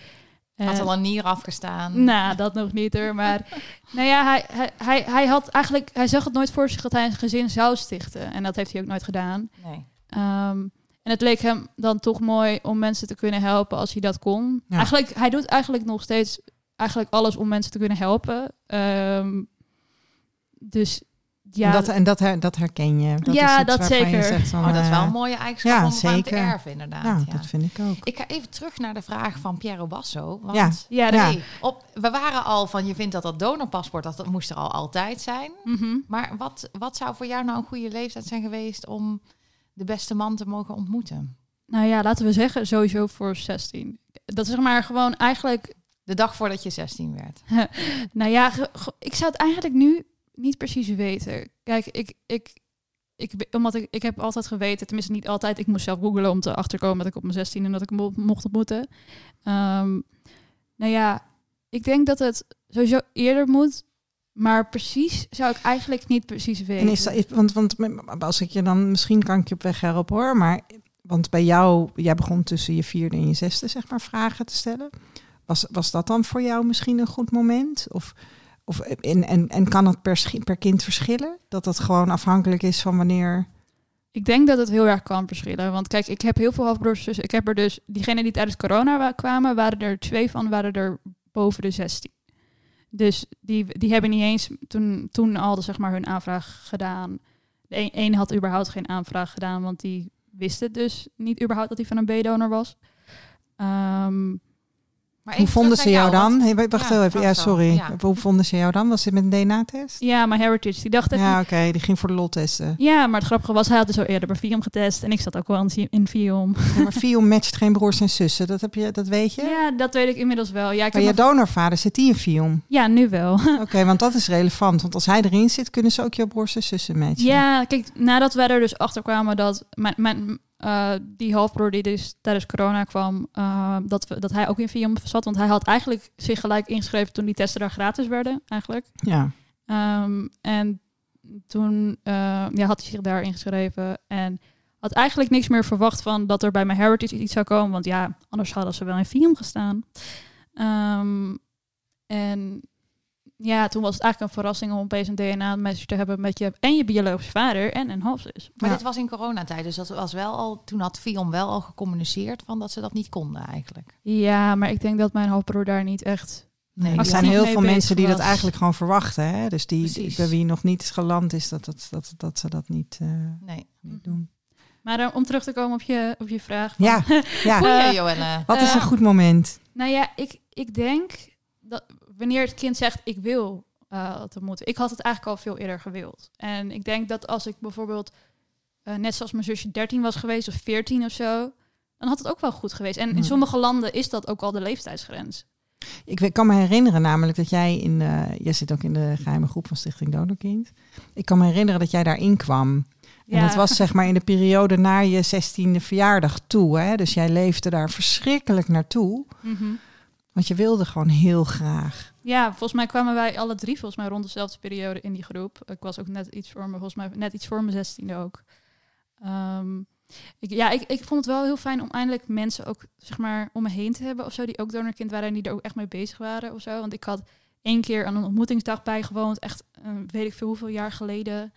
had En- al een nier afgestaan. Nou, dat nog niet hoor. Maar nou ja, hij, hij, hij, hij had eigenlijk, hij zag het nooit voor zich dat hij een gezin zou stichten. En dat heeft hij ook nooit gedaan. Nee. Ehm, en het leek hem dan toch mooi om mensen te kunnen helpen als hij dat kon. Ja. Eigenlijk, hij doet eigenlijk nog steeds eigenlijk alles om mensen te kunnen helpen. Ehm, dus ja, en dat, en dat, her- dat herken je. Dat Ja, is dat je zeker. zegt van, Oh, dat is wel eh, een mooie eigenschap ja, om van te zeker. erven, inderdaad. Ja, ja. dat vind ik ook. Ik ga even terug naar de vraag van Piero Basso. Want Ja. ja, Ja. nee, op, we waren al van, je vindt dat dat donorpaspoort, dat, dat moest er al altijd zijn. mhm. Maar wat, wat zou voor jou nou een goede leeftijd zijn geweest om de beste man te mogen ontmoeten? Nou ja, laten we zeggen sowieso voor 16. Dat is zeg maar gewoon eigenlijk De dag voordat je 16 werd. Nou ja, ik zou het eigenlijk nu niet precies weten. Kijk, ik, ik, ik, omdat ik, ik heb altijd geweten, tenminste niet altijd, ik moest zelf googlen om te achterkomen dat ik op mijn 16 en dat ik mo- mocht ontmoeten. Ehm, nou ja, ik denk dat het sowieso eerder moet, maar precies zou ik eigenlijk niet precies weten. En is dat, is- want, want als ik je dan, misschien kan ik je op weg helpen hoor, maar want bij jou, jij begon tussen je vierde en je zesde, zeg maar, vragen te stellen. Was, was dat dan voor jou misschien een goed moment? Of, of, en, en, en kan het per, per kind verschillen? Dat dat gewoon afhankelijk is van wanneer. Ik denk dat het heel erg kan verschillen. Want kijk, ik heb heel veel halfbroers. Ik heb er dus, diegenen die tijdens corona wa- kwamen, waren er twee van, waren er boven de 16. Dus die, die hebben niet eens toen, toen al zeg maar, hun aanvraag gedaan. De een had überhaupt geen aanvraag gedaan, want die wist het dus niet überhaupt dat hij van een B-donor was. Ehm, Maar Hoe vonden ze jou dan? want- Hey, wacht Ja, heel even. Ja, sorry. Ja. Hoe vonden ze jou dan? Was het met een DNA-test? ja, maar Heritage, die dacht even... Ja, Ja. oké. Die ging voor de lot testen. maar het grappige was, hij had dus al eerder bij Vium getest. En ik zat ook wel in, in Vium. Ja, maar Fion matcht geen broers en zussen. Dat, heb je, dat weet je? Ja, dat weet ik inmiddels wel. Ja, ik Maar je nog- donorvader zit die in Fion? ja nu wel. Oké, want dat is relevant. Want als hij erin zit, kunnen ze ook jouw broers en zussen matchen. Ja, kijk, nadat wij er dus achter kwamen dat mijn, mijn, eh, die halfbroer die dus tijdens corona kwam, eh, dat, we, dat hij ook in Vium zat. Want hij had eigenlijk zich gelijk ingeschreven toen die testen daar gratis werden, eigenlijk. Ja. Ehm, en toen eh, ja, had hij zich daar ingeschreven en had eigenlijk niks meer verwacht van dat er bij mijn Heritage iets zou komen. Want ja, anders hadden ze wel in Vium gestaan. Ehm, en ja, toen was het eigenlijk een verrassing om opeens een DNA-match te hebben met je en je biologische vader en een halfzus. Maar Ja. dit was in coronatijd, dus dat was wel al, toen had Fion wel al gecommuniceerd van dat ze dat niet konden eigenlijk. Ja, maar ik denk dat mijn halfbroer daar niet echt... Nee, Er zijn heel veel mensen die dat eigenlijk gewoon verwachten. Hè? Dus die, Precies. bij wie nog niet is geland is, dat, dat, dat, dat ze dat niet, eh, Nee. niet doen. Maar eh, om terug te komen op je, op je vraag. van- Ja, ja. Goeie, Eh, Joelle. Wat is eh, een goed moment? Nou ja, ik, ik denk dat wanneer het kind zegt ik wil eh te moeten. Ik had het eigenlijk al veel eerder gewild. En ik denk dat als ik bijvoorbeeld eh, net zoals mijn zusje 13 was geweest of 14 of zo, dan had het ook wel goed geweest. En in Hmm. sommige landen is dat ook al de leeftijdsgrens. Ik kan me herinneren namelijk dat jij in... eh jij zit ook in de geheime groep van Stichting Donorkind. Ik kan me herinneren dat jij daarin kwam. En Ja. dat was zeg maar in de periode na je 16e verjaardag toe. Hè? Dus jij leefde daar verschrikkelijk naartoe. Mhm. Want je wilde gewoon heel graag. Ja, volgens mij kwamen wij alle drie volgens mij rond dezelfde periode in die groep. Ik was ook net iets voor me, volgens mij net iets voor mijn zestiende ook. Ehm, ja, ik, ik vond het wel heel fijn om eindelijk mensen ook zeg maar om me heen te hebben of zo die ook donorkind waren en die er ook echt mee bezig waren of zo. Want ik had één keer aan een ontmoetingsdag bijgewoond, echt eh, weet ik veel hoeveel jaar geleden.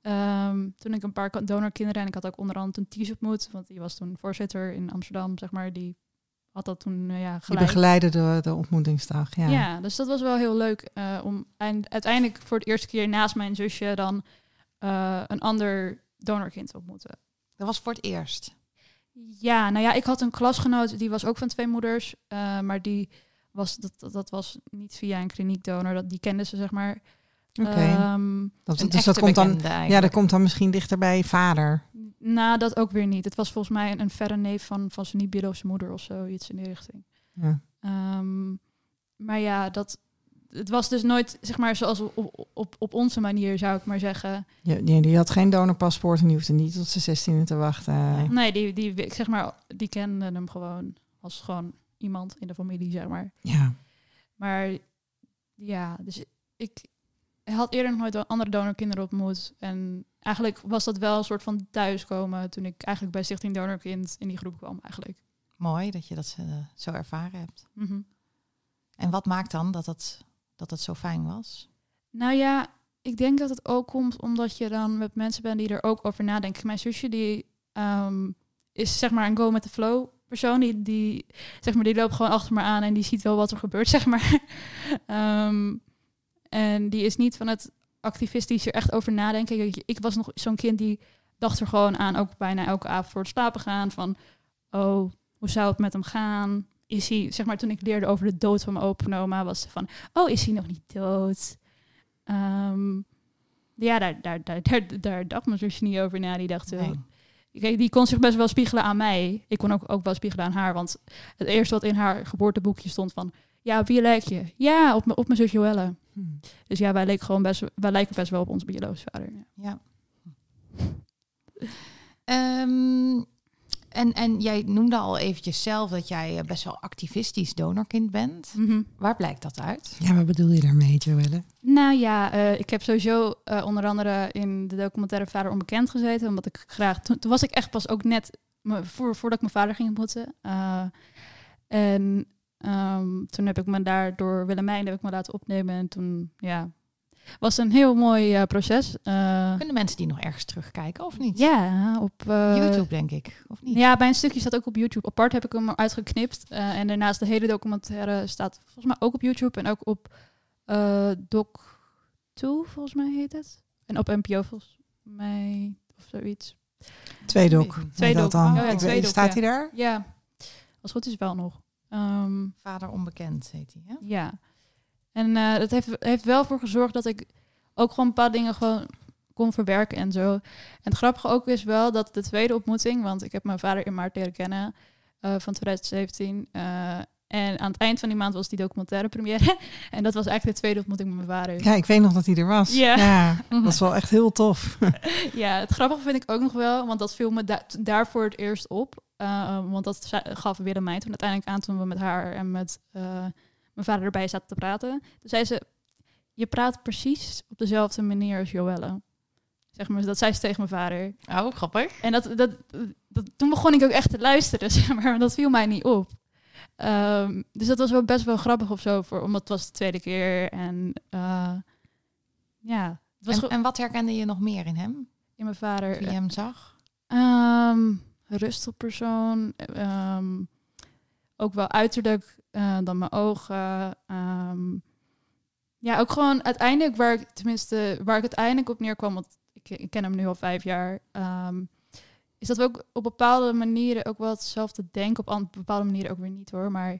Ehm, toen ik een paar donorkinderen en ik had ook onder andere een Ties ontmoet, want die was toen voorzitter in Amsterdam, zeg maar. Die had dat toen eh, ja, Je gelijk. begeleidde de, de ontmoetingsdag. Ja. Ja. dus dat was wel heel leuk eh, om eind- uiteindelijk voor het eerste keer naast mijn zusje dan eh, een ander donorkind te ontmoeten. Dat was voor het eerst. Ja, nou ja, ik had een klasgenoot die was ook van twee moeders, eh, maar die was dat, dat, was niet via een kliniekdonor, dat die kenden ze zeg maar. Oké. Ehm, Dat, Een dus dat echte komt dan, ja, dat komt dan misschien dichter bij vader. Nou, dat ook weer niet. Het was volgens mij een, een verre neef van, van zijn niet-biologische moeder of zo, iets in die richting. Ja. Ehm, maar ja, dat, het was dus nooit, zeg maar, zoals op, op, op, onze manier, zou ik maar zeggen. Ja, die, die had geen donorpaspoort en die hoefde niet tot zijn zestiende te wachten. Nee. Die, die, ik zeg maar, die kenden hem gewoon als gewoon iemand in de familie, zeg maar. Ja. Maar ja, dus ik had eerder nog nooit andere donorkinderen ontmoet. En eigenlijk was dat wel een soort van thuiskomen toen ik eigenlijk bij Stichting Donorkind in die groep kwam eigenlijk. Mooi dat je dat eh, zo ervaren hebt. Mhm. En wat maakt dan dat het, dat het zo fijn was? Nou ja, ik denk dat het ook komt omdat je dan met mensen bent die er ook over nadenken. Mijn zusje die ehm, is zeg maar een go met the flow persoon. Die, die, zeg maar, die loopt gewoon achter me aan en die ziet wel wat er gebeurt, zeg maar. Ehm, en die is niet van het activistisch er echt over nadenken. Ik, ik was nog zo'n kind die dacht er gewoon aan, ook bijna elke avond voor het slapen gaan, van oh, hoe zou het met hem gaan? Is hij, zeg maar, toen ik leerde over de dood van mijn opa was ze van, oh, is hij nog niet dood? Ehm, ja, daar, daar, daar, daar, daar dacht mijn zusje niet over na. Die dacht, eh, Nee. Kijk, die kon zich best wel spiegelen aan mij. Ik kon ook, ook wel spiegelen aan haar. Want het eerste wat in haar geboorteboekje stond van... Ja, op wie lijk je? Ja, op, mijn- op mijn zus Joelle. Hm. Dus ja, wij, leken gewoon best, wij lijken best wel op onze biologische vader. Ja. Ja. Ehm, en, en jij noemde al eventjes zelf dat jij eh, best wel activistisch donorkind bent. Mhm. Waar blijkt dat uit? ja, wat bedoel je daarmee, Joelle? Nou ja, eh, ik heb sowieso eh, onder andere in de documentaire Vader Onbekend gezeten. Omdat ik graag... Toen, toen was ik echt pas ook net... me- Voor, voordat ik mijn vader ging ontmoeten. Eh, en ehm, toen heb ik me daar door Willemijn heb ik me laten opnemen. En toen, ja... Was een heel mooi eh, proces. Eh, Kunnen mensen die nog ergens terugkijken of niet? ja, op... eh, YouTube denk ik, of niet? Ja, bij een stukje staat ook op YouTube. Apart heb ik hem uitgeknipt. Eh, en daarnaast de hele documentaire staat volgens mij ook op YouTube. En ook op eh Doc 2, volgens mij heet het. En op NPO volgens mij, of zoiets. Twee dok. Twee dan. Oh ja, twee staat ja. hij daar? Ja, als het goed is wel nog. Ehm, Vader onbekend heet hij, hè? ja. En eh, dat heeft, heeft wel voor gezorgd dat ik ook gewoon bepaalde dingen gewoon kon verwerken en zo. En het grappige ook is wel dat de tweede ontmoeting, want ik heb mijn vader in maart leren kennen eh, van 2017. eh, en aan het eind van die maand was die documentaire première. en dat was eigenlijk de tweede ontmoeting met mijn vader. Ja, ik weet nog dat hij er was. Ja. ja dat is wel echt heel tof. Ja, het grappige vind ik ook nog wel, want dat viel me da daarvoor het eerst op. Uh, want dat gaf Willemijn toen uiteindelijk aan toen we met haar en met uh, mijn vader erbij zaten te praten. Toen zei ze, je praat precies op dezelfde manier als Joelle. Zeg maar, dat zei ze tegen mijn vader. Oh, grappig. En dat, dat, dat, toen begon ik ook echt te luisteren, zeg maar, maar dat viel mij niet op. Um, dus dat was wel best wel grappig of zo, voor, omdat het was de tweede keer. En uh, ja. Het was en, en, wat herkende je nog meer in hem? In mijn vader. Wie je hem zag? Um, rustig persoon. Um, ook wel uiterlijk uh, dan mijn ogen. Um, ja, ook gewoon uiteindelijk waar ik, tenminste, waar ik uiteindelijk op neerkwam, want ik, ken hem nu al vijf jaar, um, is dat we ook op bepaalde manieren ook wel hetzelfde denken, op bepaalde manieren ook weer niet hoor. Maar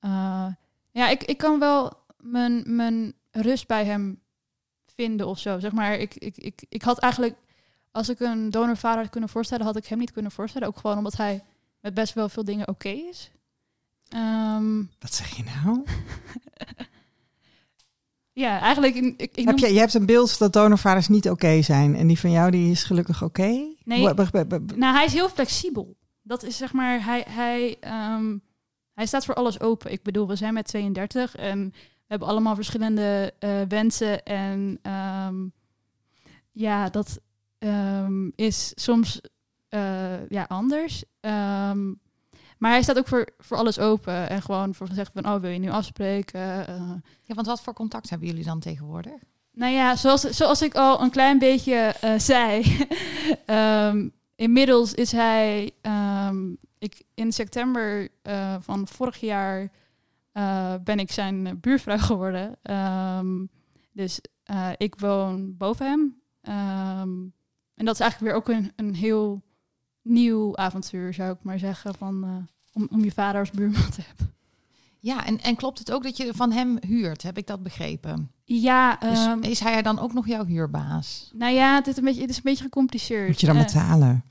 uh, ja, ik, ik kan wel mijn, mijn rust bij hem vinden of zo. Zeg maar, ik, ik, ik, ik had eigenlijk, als ik een donorvader had kunnen voorstellen, had ik hem niet kunnen voorstellen. Ook gewoon omdat hij met best wel veel dingen oké okay is. Um, Wat zeg je nou? Ja, eigenlijk. Ik, ik Heb noem... je, je hebt een beeld dat donorvaders niet oké okay zijn. En die van jou die is gelukkig oké? Okay? Nee. Nou, hij is heel flexibel. Dat is zeg maar, hij, hij, um, hij staat voor alles open. Ik bedoel, we zijn met 32 en we hebben allemaal verschillende uh, wensen. En um, ja, dat um, is soms uh, ja, anders. maar hij staat ook voor, voor alles open. En gewoon voor gezegd van, oh, wil je nu afspreken? Uh, ja, want wat voor contact hebben jullie dan tegenwoordig? Nou ja, zoals, zoals ik al een klein beetje uh, zei. um, inmiddels is hij um, ik, in september uh, van vorig jaar ben ik zijn buurvrouw geworden. Um, dus ik woon boven hem. En dat is eigenlijk weer ook een, een heel nieuw avontuur, zou ik maar zeggen, van, om, om je vader als buurman te hebben. Ja, en, en klopt het ook dat je van hem huurt? Heb ik dat begrepen? Ja, Dus ehm, is hij dan ook nog jouw huurbaas? nou ja, het is een beetje, het is een beetje gecompliceerd. Moet je dan Eh, betalen?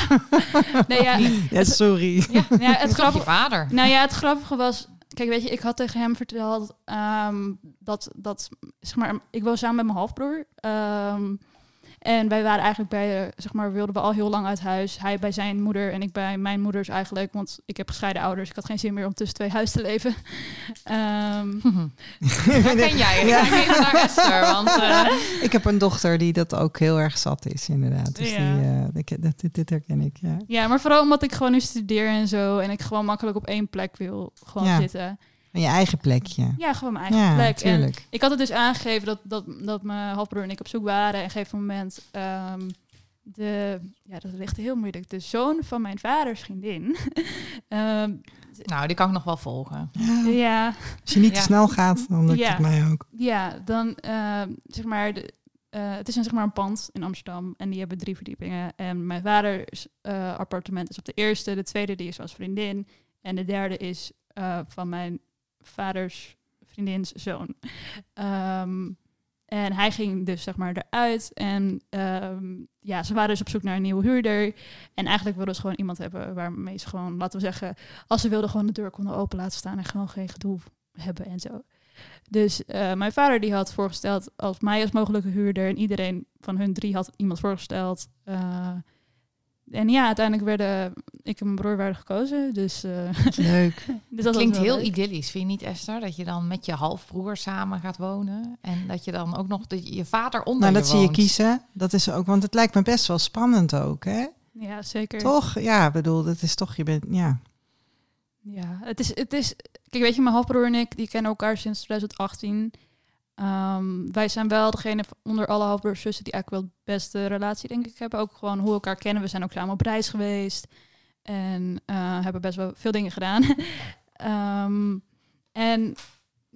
nee, ja, Ja, sorry. ja, ja, het grappige, vader? nou ja, het grappige was, kijk, weet je, ik had tegen hem verteld ehm, dat, dat, zeg maar, ik woon samen met mijn halfbroer. Ehm, en wij waren eigenlijk bij, eh, zeg maar, wilden we al heel lang uit huis. Hij bij zijn moeder en ik bij mijn moeders eigenlijk. Want ik heb gescheiden ouders. Ik had geen zin meer om tussen twee huizen te leven. Ehm, Herken jij? Ja. Ik ga even naar Esther, want... eh, Ik heb een dochter die dat ook heel erg zat is, inderdaad. Dus Ja. die, eh, ik- dat, dit, dit herken ik, ja. ja, maar vooral omdat ik gewoon nu studeer en zo. En ik gewoon makkelijk op één plek wil gewoon Ja. zitten. Je eigen plekje. Ja, gewoon mijn eigen Ja, plek. En tuurlijk. ik had het dus aangegeven dat, dat, dat mijn halfbroer en ik op zoek waren. En op een gegeven moment, ehm, de, ja, dat ligt heel moeilijk. De zoon van mijn vaders vriendin. Ehm, nou, die kan ik nog wel volgen. Ja, ja, als je niet Ja. te snel gaat, dan lukt Ja. het mij ook. ja, dan ehm, zeg maar, de, eh, het is een, zeg maar een pand in Amsterdam en die hebben drie verdiepingen. En mijn vaders eh, appartement is op de eerste, de tweede die is als vriendin en de derde is eh, van mijn vaders vriendins zoon. Ehm, en hij ging dus zeg maar eruit en ehm, ja, ze waren dus op zoek naar een nieuwe huurder. En eigenlijk wilden ze gewoon iemand hebben waarmee ze gewoon, laten we zeggen, als ze wilden gewoon de deur konden open laten staan en gewoon geen gedoe hebben en zo. Dus eh, mijn vader die had voorgesteld als mij als mogelijke huurder en iedereen van hun drie had iemand voorgesteld. Eh, en ja, uiteindelijk werden ik en mijn broer werden gekozen. Dus, eh Leuk. dus dat Klinkt heel leuk. idyllisch, vind je niet Esther? Dat je dan met je halfbroer samen gaat wonen. En dat je dan ook nog de, je vader onder Nou, je dat zie je kiezen. Dat is ook, want het lijkt me best wel spannend ook, hè? Ja, zeker. Toch? Ja, ik bedoel, dat is toch, je bent, ja. Ja, het is, het is. Kijk, weet je, mijn halfbroer en ik die kennen elkaar sinds 2018. Ehm, wij zijn wel degene onder alle halfbroers zussen die eigenlijk wel de beste relatie, denk ik, hebben. Ook gewoon hoe we elkaar kennen. We zijn ook samen op reis geweest. En eh, hebben best wel veel dingen gedaan. Ehm, en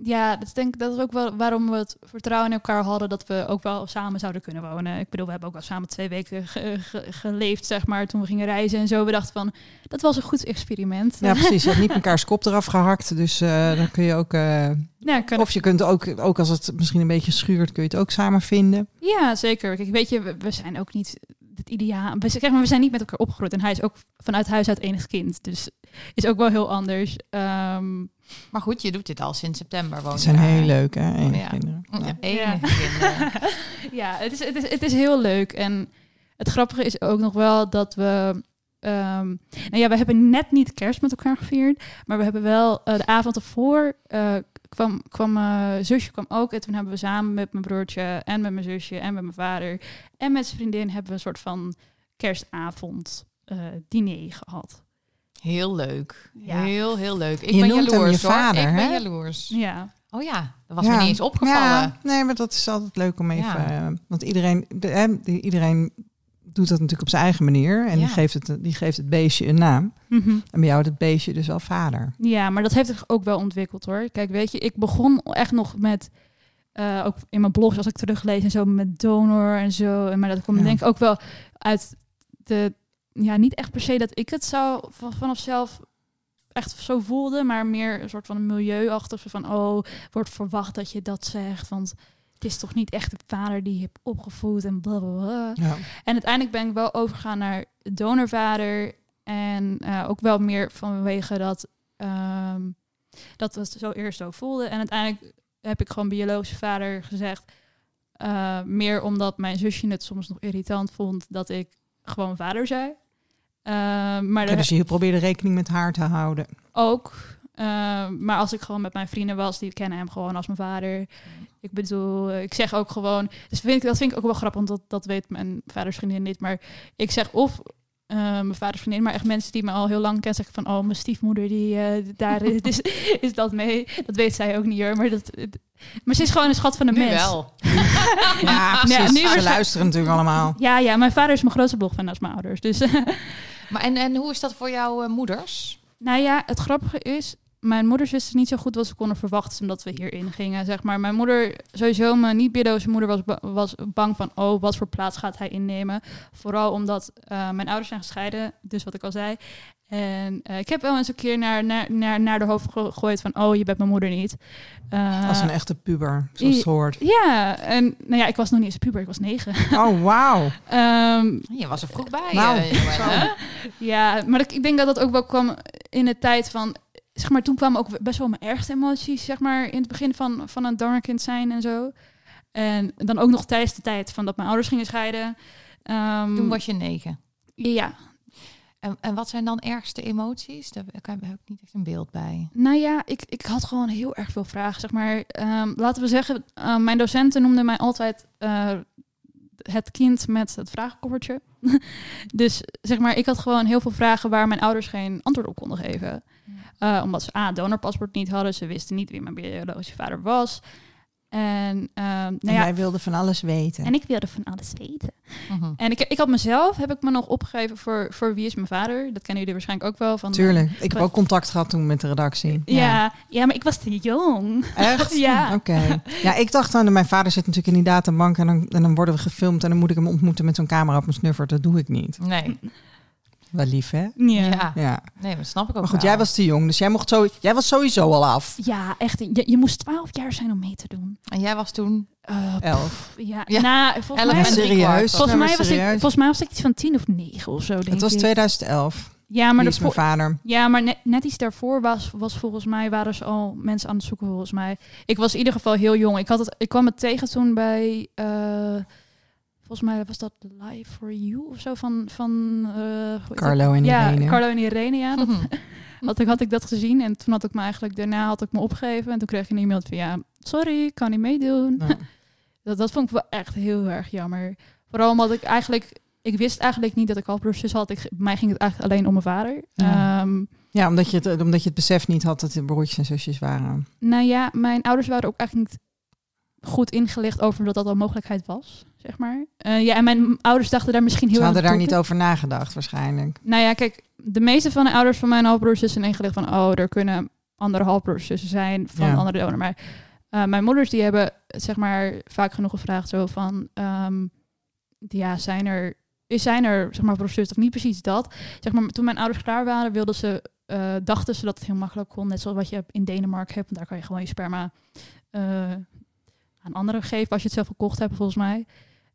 ja, dat is denk dat is ook wel waarom we het vertrouwen in elkaar hadden dat we ook wel samen zouden kunnen wonen. Ik bedoel, we hebben ook wel samen twee weken ge- ge- geleefd, zeg maar, toen we gingen reizen en zo. We dachten van, dat was een goed experiment. Ja, precies. Je hebt niet mekaars kop eraf gehakt. Dus eh, dan kun je ook... eh, Ja, kan of je kunt ook, ook als het misschien een beetje schuurt, kun je het ook samen vinden. Ja, zeker. Kijk, weet je, we, we zijn ook niet het ideaal. We, zeg maar, we zijn niet met elkaar opgegroeid. En hij is ook vanuit huis uit enig kind. Dus is ook wel heel anders. Ehm, Maar goed, je doet dit al sinds september. Het zijn daar. heel leuk, hè? Enige ja. kinderen. Ja, Ja. enige kinderen. ja, het is, het, is, het is heel leuk. En het grappige is ook nog wel dat we... ehm, nou ja, we hebben net niet kerst met elkaar gevierd. Maar we hebben wel eh, de avond ervoor... eh, kwam, kwam mijn zusje kwam ook. En toen hebben we samen met mijn broertje en met mijn zusje en met mijn vader... en met zijn vriendin hebben we een soort van kerstavond eh, diner gehad. Heel leuk. Ja. Heel, heel leuk. Ik Je ben noemt hem jaloers je hoor. vader, ik ben hè? jaloers. Ja, Oh ja, dat was me niet eens opgevallen. Ja, nee, maar dat is altijd leuk om even... Ja. eh, want iedereen, de, hè, die- iedereen doet dat natuurlijk op zijn eigen manier. En Ja. die, geeft het, die geeft het beestje een naam. Mhm. En bij jou het beestje dus wel vader. ja, maar dat heeft zich ook wel ontwikkeld hoor. Kijk, weet je, ik begon echt nog met, eh, ook in mijn blogs als ik teruglees en zo, met donor en zo. En Maar dat komt Ja. denk ik ook wel uit de, ja, niet echt per se dat ik het zou van, vanaf zelf echt zo voelde, maar meer een soort van een milieuachtig, van, oh, wordt verwacht dat je dat zegt, want het is toch niet echt de vader die je hebt opgevoed en blablabla. Ja. En uiteindelijk ben ik wel overgegaan naar donorvader. En eh, ook wel meer vanwege dat, ehm, dat we het zo eerst zo voelden. En uiteindelijk heb ik gewoon biologische vader gezegd. eh, meer omdat mijn zusje het soms nog irritant vond dat ik gewoon vader zei. Eh, maar Ja, dus je probeerde rekening met haar te houden. ook. Maar als ik gewoon met mijn vrienden was, die kennen hem gewoon als mijn vader. Ik bedoel, eh, ik zeg ook gewoon. Dus vind ik, dat vind ik ook wel grappig, want dat, dat weet mijn vaders vriendin niet. Maar ik zeg of eh, mijn vaders vriendin, maar echt mensen die me al heel lang kennen, zeggen van, oh, mijn stiefmoeder, die eh, daar is, is dat mee. Dat weet zij ook niet hoor. Maar, dat, het- maar ze is gewoon een schat van de Nu mens. wel. Ja, precies. nu Ze waarschijn- luisteren natuurlijk allemaal. Ja, ja, mijn vader is mijn grootste blogfan als mijn ouders. Dus Maar en, en hoe is dat voor jouw moeders? Nou ja, het grappige is, mijn moeders wisten niet zo goed wat ze konden verwachten omdat we hierin gingen. Zeg maar. Mijn moeder, sowieso mijn niet-biologische moeder, was, ba- was bang van, oh, wat voor plaats gaat hij innemen? Vooral omdat eh, mijn ouders zijn gescheiden, dus wat ik al zei. En eh, ik heb wel eens een keer naar, naar, naar, naar de hoofd ge- gegooid van, oh, je bent mijn moeder niet. Eh, Als een echte puber, zoals het hoort. ja, en nou ja, ik was nog niet eens puber, ik was negen. Oh, wauw. Ehm, Je was er vroeg bij. Nou, zo. hè? Ja, maar ik, ik denk dat dat ook wel kwam in de tijd van... Zeg maar, toen kwamen ook best wel mijn ergste emoties, zeg maar, in het begin van, van een donorkind zijn en zo. En dan ook nog tijdens de tijd van dat mijn ouders gingen scheiden. Ehm, Toen was je negen. Ja, En, en wat zijn dan ergste emoties? Daar heb ik heb ik niet echt een beeld bij. nou ja, ik, ik had gewoon heel erg veel vragen, zeg maar. Ehm, laten we zeggen, eh, mijn docenten noemden mij altijd eh, het kind met het vragenkoffertje. dus zeg maar, ik had gewoon heel veel vragen waar mijn ouders geen antwoord op konden geven. Eh, omdat ze A, donorpaspoort niet hadden. Ze wisten niet wie mijn biologische vader was. En, ehm, nou En ja, jij wilde van alles weten. en ik wilde van alles weten. Mhm. En ik, ik had mezelf, heb ik me nog opgegeven voor, voor wie is mijn vader. Dat kennen jullie waarschijnlijk ook wel. Van, Tuurlijk. Ik heb ook contact gehad toen met de redactie. Ja, ja, maar ik was te jong. Echt? Ja. Oké. Ja, ik dacht dan, mijn vader zit natuurlijk in die databank en dan, en dan worden we gefilmd en dan moet ik hem ontmoeten met zo'n camera op mijn snuffer. Dat doe ik niet. Nee. Wel lief, hè? Ja. Ja. Ja. Nee, dat snap ik ook Maar goed, wel. jij was te jong, dus jij, mocht zo, jij was sowieso al af. Ja, echt. Je, je moest 12 jaar zijn om mee te doen. En jij was toen... Eh, Elf. ja, Ja. nou, volgens Elf mij, serieus? kwart. volgens, mij was ik, volgens mij was ik iets van 10 of 9 of zo, denk Het was ik. 2011. Ja, Maar mijn vader. ja, maar net, net iets daarvoor was, was volgens mij, waren ze al mensen aan het zoeken volgens mij. Ik was in ieder geval heel jong. Ik, had het, ik kwam het tegen toen bij, eh, volgens mij was dat Live for You of zo van... van eh, Carlo en ja, Irene. Carlo en Irene, ja. Dat, Mhm. had, ik, had ik dat gezien en toen had ik me eigenlijk, daarna had ik me opgegeven. En toen kreeg ik een e-mail van, ja, sorry, ik kan niet meedoen. Dat, dat vond ik wel echt heel erg jammer. Vooral omdat ik eigenlijk... Ik wist eigenlijk niet dat ik halfbroers had. Ik, mij ging het eigenlijk alleen om mijn vader. Ja. Ehm, Ja, omdat je, het, omdat je het besef niet had dat het broertjes en zusjes waren. nou ja, mijn ouders waren ook eigenlijk niet goed ingelicht over dat dat een mogelijkheid was, zeg maar. Eh, ja, en mijn ouders dachten daar misschien heel Ze hadden daar niet over nagedacht, waarschijnlijk. Nou ja, kijk, de meeste van de ouders van mijn halfbroers zijn ingelicht van... oh, er kunnen andere halfbroers tussen zijn van Ja. andere donor. Maar eh, mijn moeders die hebben zeg maar vaak genoeg gevraagd zo van... ehm, ja, zijn er, is zijn er zeg maar broers of niet precies dat? Zeg maar, toen mijn ouders klaar waren, wilden ze, eh, dachten ze dat het heel makkelijk kon. Net zoals wat je in Denemarken hebt. Want daar kan je gewoon je sperma aan anderen geven als je het zelf gekocht hebt, volgens mij.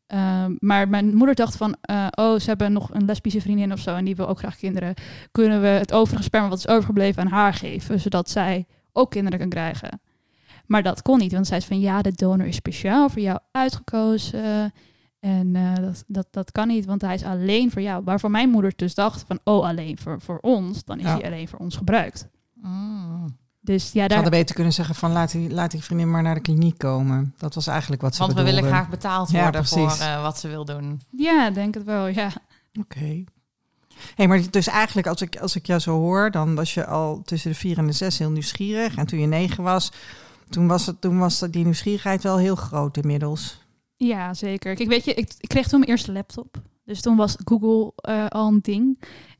Ehm, maar mijn moeder dacht van, eh, oh, ze hebben nog een lesbische vriendin of zo en die wil ook graag kinderen. Kunnen we het overige sperma wat is overgebleven aan haar geven, zodat zij ook kinderen kan krijgen? Maar dat kon niet, want zij zei van, ja, de donor is speciaal voor jou uitgekozen. En eh, dat, dat, dat kan niet, want hij is alleen voor jou. Waarvoor mijn moeder dus dacht van, oh, alleen voor, voor ons, dan is Ja. hij alleen voor ons gebruikt. Mm. Dus ja, Ze daar, hadden beter kunnen zeggen van laat die, laat die vriendin maar naar de kliniek komen. Dat was eigenlijk wat ze Want we willen graag betaald Ja, worden voor eh, wat ze wil doen. ja, denk het wel, ja. Oké. Hey, maar dus eigenlijk als ik, als ik jou zo hoor, dan was je al tussen de vier en de zes heel nieuwsgierig. En toen je negen was, toen was, het, toen was die nieuwsgierigheid wel heel groot inmiddels. Ja, zeker. Kijk, weet je, ik, ik kreeg toen mijn eerste laptop. Dus toen was Google eh, al een ding.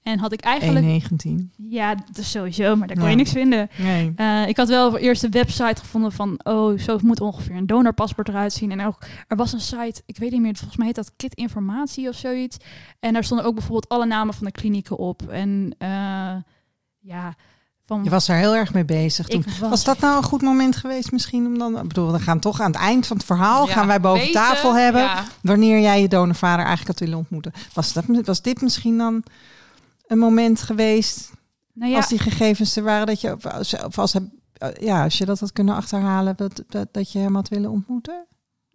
En had ik eigenlijk... 1,19. Ja, dat is sowieso, maar daar kon je niks vinden. Nee. Eh, ik had wel eerst een website gevonden van... oh, zo moet ongeveer een donorpaspoort eruit zien. En ook, er was een site, ik weet niet meer... volgens mij heet dat Kit Informatie of zoiets. En daar stonden ook bijvoorbeeld alle namen van de klinieken op. En eh, ja... Van, Je was daar heel erg mee bezig toen. was, Was dat nou een goed moment geweest misschien om dan... Ik bedoel, we gaan toch aan het eind van het verhaal... Ja, gaan wij boven weten, tafel hebben... ja. wanneer jij je donorvader eigenlijk had willen ontmoeten. Was, dat, was dit misschien dan een moment geweest... nou ja, als die gegevens er waren... dat je, of als, ja, als je dat had kunnen achterhalen... dat, dat, dat je hem had willen ontmoeten?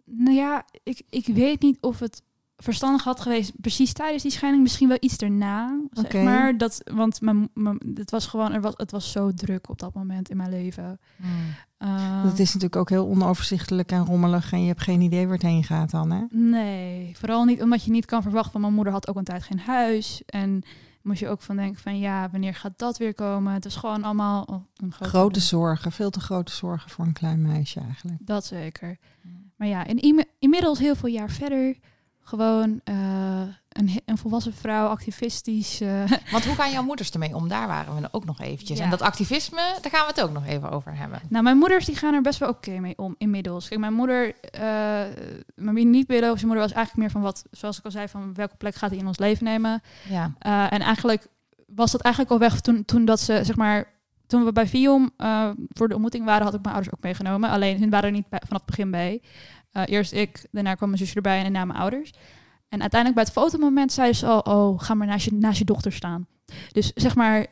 Nou ja, ik, ik weet niet of het verstandig had geweest precies tijdens die scheiding. Misschien wel iets erna, zeg maar. Dat, want mijn, mijn, het was gewoon, er was, het was zo druk op dat moment in mijn leven. Mm. Uh, Dat is natuurlijk ook heel onoverzichtelijk en rommelig... en je hebt geen idee waar het heen gaat dan, hè? Nee, vooral niet omdat je niet kan verwachten. Want mijn moeder had ook een tijd geen huis. En moest je ook van denken van ja, wanneer gaat dat weer komen? Het is gewoon allemaal een grote, Grote zorgen, veel te grote zorgen voor een klein meisje eigenlijk. Dat zeker. Maar ja, en inmi- inmiddels heel veel jaar verder Gewoon eh, een, een volwassen vrouw, activistisch. eh, Want hoe gaan jouw moeders ermee om? Daar waren we ook nog eventjes. Ja. En dat activisme, daar gaan we het ook nog even over hebben. Nou, mijn moeders die gaan er best wel oké mee om inmiddels. Kijk, mijn moeder, eh, mijn niet-biologische moeder was eigenlijk meer van wat, zoals ik al zei, van welke plek gaat hij in ons leven nemen. Ja. En eigenlijk was dat eigenlijk al weg toen, toen dat ze, zeg maar, toen we bij Viom voor de ontmoeting waren, had ik mijn ouders ook meegenomen. Alleen hun waren er niet bij, vanaf het begin bij. Eh, eerst ik, daarna kwam mijn zusje erbij en daarna mijn ouders. En uiteindelijk bij het fotomoment zeiden ze al, oh, ga maar naast je, naast je dochter staan. Dus zeg maar,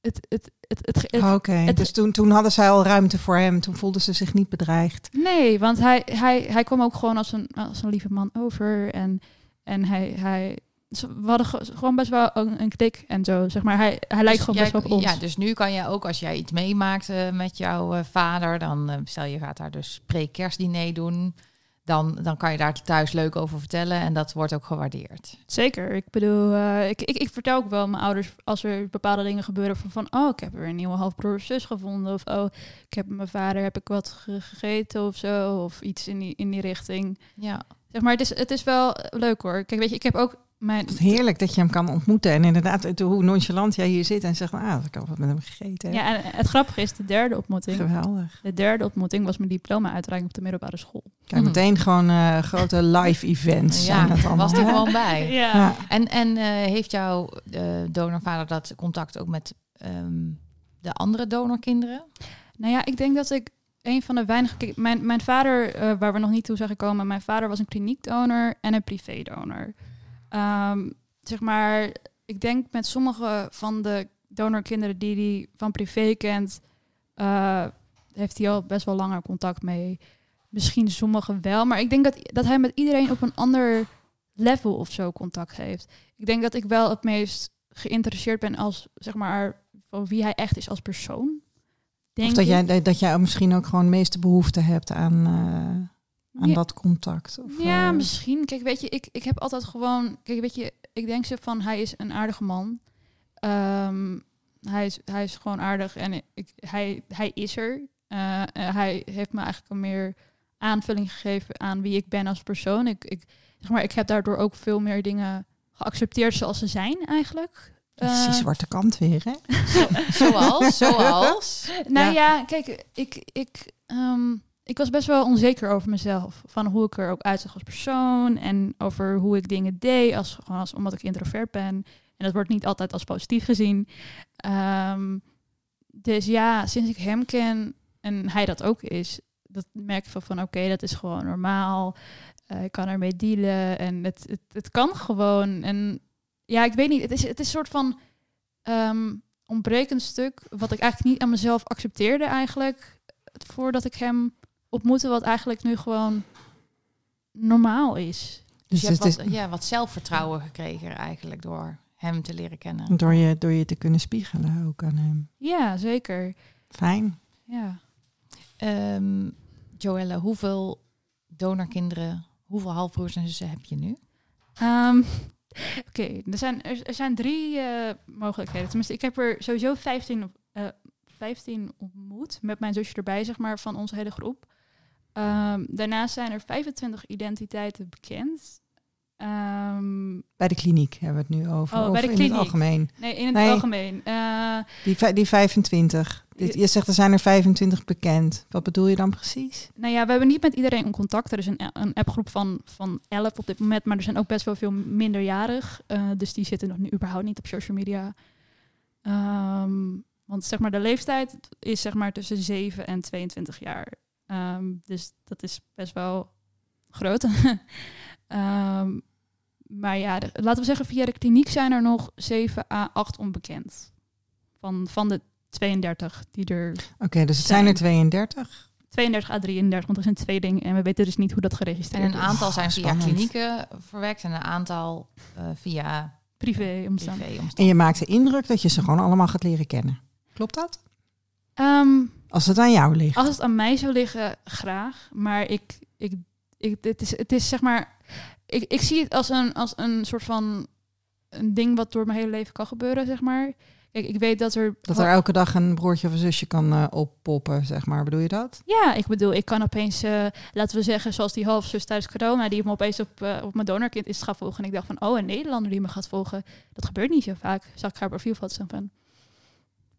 het, het, het, het, het, Oké, dus toen, toen hadden zij al ruimte voor hem. Toen voelden ze zich niet bedreigd. Nee, want hij, hij, hij kwam ook gewoon als een, als een lieve man over. En, en hij, hij, ze- we hadden ge- gewoon best wel een, een klik en zo. Zeg maar, hij, hij lijkt Dus gewoon jij- best wel op ons. Ja, dus nu kan je ook, als jij iets meemaakt met jouw eh, vader, dan eh, stel je gaat daar dus pre-kerstdiner doen, dan, dan kan je daar thuis leuk over vertellen en dat wordt ook gewaardeerd. Zeker. Ik bedoel, eh, ik, ik, ik vertel ook wel mijn ouders als er bepaalde dingen gebeuren van, van oh, ik heb weer een nieuwe halfbroer of zus gevonden. Of oh, ik heb mijn vader heb ik wat ge- gegeten of zo. Of iets in die, in die richting. Ja, Zeg maar, het is, het is wel leuk hoor. Kijk, weet je, ik heb ook mijn... Wat heerlijk dat je hem kan ontmoeten. En inderdaad, het- hoe nonchalant jij hier zit en zegt, ah, ik heb wat met hem gegeten. Ja, en het grappige is, de derde ontmoeting. Geweldig. De derde ontmoeting was mijn diploma-uitreiking op de middelbare school. Kijk, meteen gewoon eh, grote live events. ja zijn dat allemaal. was er gewoon bij. Ja. En, en eh, heeft jouw eh, donorvader dat contact ook met ehm, de andere donorkinderen? Nou ja, ik denk dat ik een van de weinige... Mijn, mijn vader, eh, waar we nog niet toe zijn gekomen... Mijn vader was een kliniekdonor en een privédonor. Ehm zeg maar, ik denk met sommige van de donorkinderen die hij van privé kent... eh, heeft hij al best wel langer contact mee. Misschien sommigen wel. Maar ik denk dat, dat hij met iedereen op een ander level of zo contact heeft. Ik denk dat ik wel het meest geïnteresseerd ben als, zeg maar, van wie hij echt is als persoon. Denk Of dat ik. jij, dat jij misschien ook gewoon de meeste behoefte hebt aan, eh, aan Ja. dat contact. Of, Ja, eh, misschien. Kijk, weet je, ik, ik heb altijd gewoon... Kijk, weet je, ik denk ze van, hij is een aardige man. Ehm, hij, is, hij is gewoon aardig en ik, hij, hij is er. Eh, eh, hij heeft me eigenlijk een meer aanvulling gegeven aan wie ik ben als persoon. Ik, ik, zeg maar, ik heb daardoor ook veel meer dingen geaccepteerd zoals ze zijn eigenlijk. dat is die zwarte kant weer, hè? Zoals, zoals. Nou Ja. ja, kijk, ik, ik, ehm, ik was best wel onzeker over mezelf. Van hoe ik er ook uitzag als persoon. En over hoe ik dingen deed, als, gewoon als, omdat ik introvert ben. En dat wordt niet altijd als positief gezien. Ehm, dus ja, sinds ik hem ken en hij dat ook is, dat merk ik van, van oké, dat is gewoon normaal. Eh, ik kan ermee dealen en het, het, het kan gewoon. En ja, ik weet niet, het is, het is een soort van ehm, ontbrekend stuk wat ik eigenlijk niet aan mezelf accepteerde eigenlijk voordat ik hem ontmoette, wat eigenlijk nu gewoon normaal is. Dus Dus je hebt het wat, is ja, wat zelfvertrouwen gekregen eigenlijk door hem te leren kennen. door, je, door je te kunnen spiegelen ook aan hem. Ja, zeker. Fijn. Ja. Ehm Joelle, hoeveel donorkinderen, hoeveel halfbroers en zussen heb je nu? Ehm, Oké, er, zijn, er, er zijn drie eh, mogelijkheden. Tenminste, ik heb er sowieso 15, op- eh 15 ontmoet met mijn zusje erbij, zeg maar, van onze hele groep. Ehm, daarnaast zijn er 25 identiteiten bekend. Ehm, Bij de kliniek hebben we het nu over. Oh, bij de in kliniek. het algemeen. nee, in het Nee. algemeen. Eh, Die, die 25. Dit- Je zegt er zijn er 25 bekend. Wat bedoel je dan precies? Nou ja, we hebben niet met iedereen in contact. Er is een, een appgroep van, van 11 op dit moment, maar er zijn ook best wel veel minderjarig. eh, dus die zitten nog nu überhaupt niet op social media. Ehm, want zeg maar, de leeftijd is zeg maar tussen 7 en 22 jaar. Ehm, dus dat is best wel groot. Ehm, maar ja, de- laten we zeggen, via de kliniek zijn er nog 7 à 8 onbekend. Van, van de 32 die er Oké, dus het Zijn. zijn er 32. 32 à 33, want er zijn twee dingen en we weten dus niet hoe dat geregistreerd En een is. aantal zijn via spannend. klinieken verwerkt en een aantal eh, via Privé omstaan. privé En je maakt de indruk dat je ze gewoon allemaal gaat leren kennen. Klopt dat? Ehm, Als het aan jou ligt. als het aan mij zou liggen, graag. Maar ik, ik, ik het, is, het is zeg maar, ik, ik zie het als een, als een soort van een ding wat door mijn hele leven kan gebeuren, zeg maar. Kijk, ik weet dat er... Dat er elke dag een broertje of een zusje kan eh, oppoppen, zeg maar. Bedoel je dat? Ja, ik bedoel, ik kan opeens, eh, laten we zeggen, zoals die halfzus tijdens corona, die me opeens op, eh, op mijn donorkind is gaan volgen. En ik dacht van, oh, een Nederlander die me gaat volgen. Dat gebeurt niet zo vaak. Zag ik haar profielfoto's van,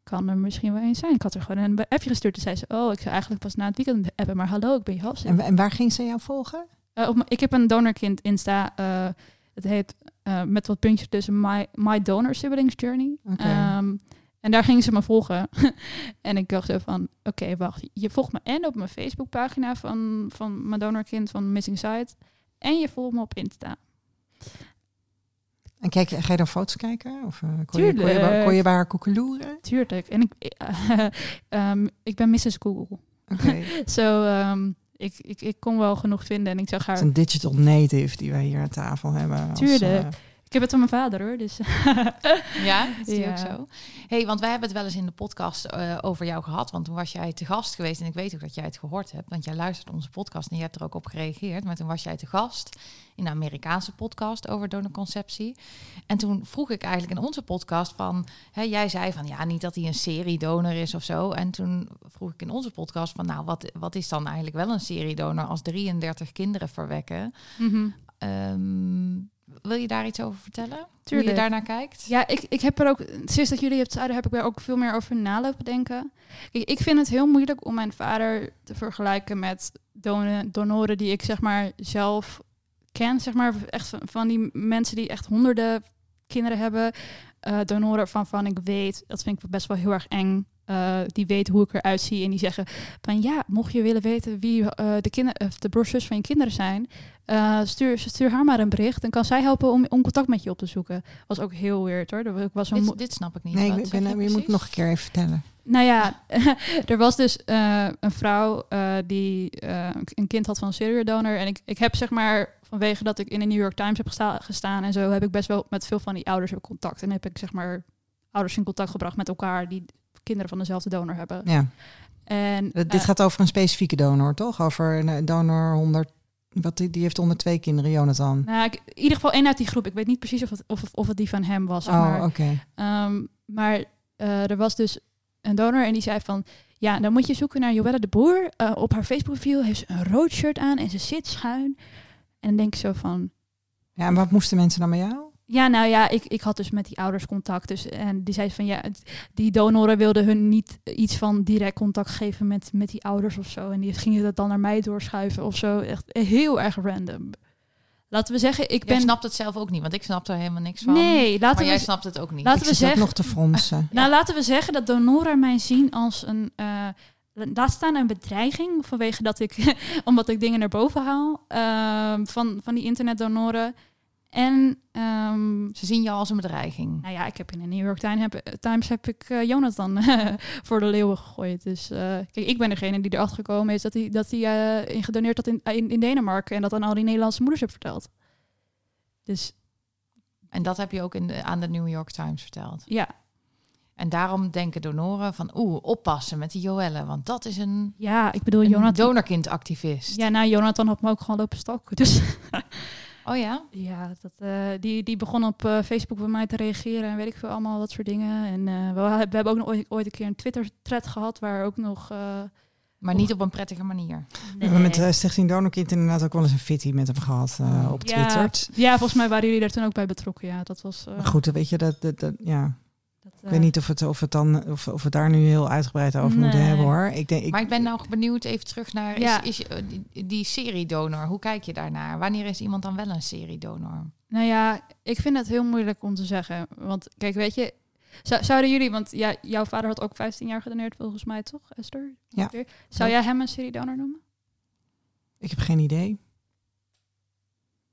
kan er misschien wel eens zijn. Ik had er gewoon een appje gestuurd en zei ze, oh, ik zou eigenlijk pas na het weekend appen, maar hallo, ik ben je halfzus. En, en waar ging ze jou volgen? Eh, op, ik heb een donorkind Insta. eh het heet eh, met wat puntjes tussen My, My Donor Siblings Journey. Oké. Ehm, en daar gingen ze me volgen. en ik dacht zo van, oké, wacht. Je volgt me en op mijn Facebookpagina van, van mijn donorkind van Missing Site. En je volgt me op Insta. En kijk, ga je dan foto's kijken? Of eh, kon, je, kon, je, bij- kon je bij haar koekeloeren? Tuurlijk. En ik, ehm, ik ben Mrs. Google. Oké. Zo, ehm, ik, ik, ik kon wel genoeg vinden. En ik zag Het haar... is een digital native die wij hier aan tafel hebben. als, Tuurlijk. eh, Ik heb het van mijn vader hoor. Dus Ja, is die Ja. ook zo? hey, want wij hebben het wel eens in de podcast eh, over jou gehad. Want toen was jij te gast geweest. En ik weet ook dat jij het gehoord hebt. Want jij luistert onze podcast en je hebt er ook op gereageerd. Maar toen was jij te gast in een Amerikaanse podcast over donorconceptie. En toen vroeg ik eigenlijk in onze podcast van... Hè, jij zei van ja, niet dat hij een seriedonor is of zo. En toen vroeg ik in onze podcast van... Nou, wat, wat is dan eigenlijk wel een seriedonor als 33 kinderen verwekken? mhm. Ehm, wil je daar iets over vertellen? Hoe Tuurlijk. je daarnaar kijkt? Ja, ik, ik heb er ook, sinds dat jullie het zeiden, heb ik daar ook veel meer over nalopen denken. Kijk, ik vind het heel moeilijk om mijn vader te vergelijken met donen, donoren die ik zeg maar zelf ken. Zeg maar echt van, die mensen die echt honderden kinderen hebben. eh, donoren van van ik weet, dat vind ik best wel heel erg eng. eh, die weten hoe ik eruit zie en die zeggen van ja, mocht je willen weten wie eh, de, kinder, of de broers zus van je kinderen zijn, eh, stuur, stuur haar maar een bericht. Dan kan zij helpen om, om contact met je op te zoeken. Was ook heel weird hoor. Er was Dit, dit snap ik niet. nee, Wat ik ben, je je moet nog een keer even vertellen. nou ja, er was dus eh, een vrouw eh, die eh, een kind had van een serial donor. En ik, ik heb zeg maar, vanwege dat ik in de New York Times heb gesta- gestaan en zo, heb ik best wel met veel van die ouders heb contact. En heb ik zeg maar ouders in contact gebracht met elkaar die kinderen van dezelfde donor hebben. Ja. En, Eh, Dit eh, gaat over een specifieke donor, toch? Over een donor 100... Wat, die, heeft 102 kinderen, Jonathan. nou, ik, in ieder geval één uit die groep. Ik weet niet precies of het, of, of het die van hem was. oh, maar. oké. Ehm, maar eh, er was dus een donor en die zei van... Ja, dan moet je zoeken naar Joelle de Boer. Op haar Facebook-profiel heeft ze een rood shirt aan en ze zit schuin. En dan denk ik zo van... Ja, en wat moesten mensen dan met jou? Ja, nou ja, ik, ik had dus met die ouders contact. Dus, en die zei van ja, die donoren wilden hun niet iets van direct contact geven met, met die ouders of zo. En die gingen dat dan naar mij doorschuiven of zo. Echt heel erg random. Laten we zeggen, ik Jij ben... snapt het zelf ook niet, want ik snap er helemaal niks van. Nee, laten maar we jij snapt het ook niet. Laten ik we zeggen- nog te fronsen. Nou, laten we zeggen dat donoren mij zien als een. eh laat staan een bedreiging vanwege dat ik, omdat ik dingen naar boven haal ehm, van, van die internetdonoren. En ehm, Ze zien jou als een bedreiging. nou ja, ik heb in de New York Times heb, Times heb ik eh, Jonathan voor de leeuwen gegooid. Dus eh, kijk, ik ben degene die erachter gekomen is dat hij dat hij eh, in gedoneerd had in, in, in Denemarken en dat aan al die Nederlandse moeders heb verteld. Dus En dat heb je ook in de, aan de New York Times verteld. ja, En daarom denken donoren van, oeh, oppassen met die Joelle, want dat is een, ja, ik bedoel een Jonathan. donorkindactivist. Ja, nou, Jonathan had me ook gewoon lopen stalken. Dus Oh ja? Ja, dat, eh, die, die begon op eh, Facebook bij mij te reageren en weet ik veel, allemaal dat soort dingen. En eh, we, we hebben ook nog ooit, ooit een keer een Twitter-thread gehad waar ook nog... eh, Maar niet op een prettige manier. We hebben met uh, Stichting Donorkind inderdaad ook wel eens een fitty met hem gehad eh, op ja, Twitter. ja, volgens mij waren jullie daar toen ook bij betrokken. Ja, dat was... eh, Maar goed, weet je, dat, dat, dat- ja. Dat, ik eh, weet niet of het, of het dan of, of we het daar nu heel uitgebreid over moeten hebben hoor. Ik denk, ik, maar ik ben nou benieuwd even terug naar Ja. is, is, eh, die, die seriedonor. Hoe kijk je daarnaar? Wanneer is iemand dan wel een seriedonor? Nou ja, ik vind het heel moeilijk om te zeggen. Want kijk, weet je, zou- zouden jullie... Want ja, jouw vader had ook 15 jaar gedoneerd volgens mij, toch, Esther? Ja. Zou jij hem een seriedonor noemen? ik heb geen idee.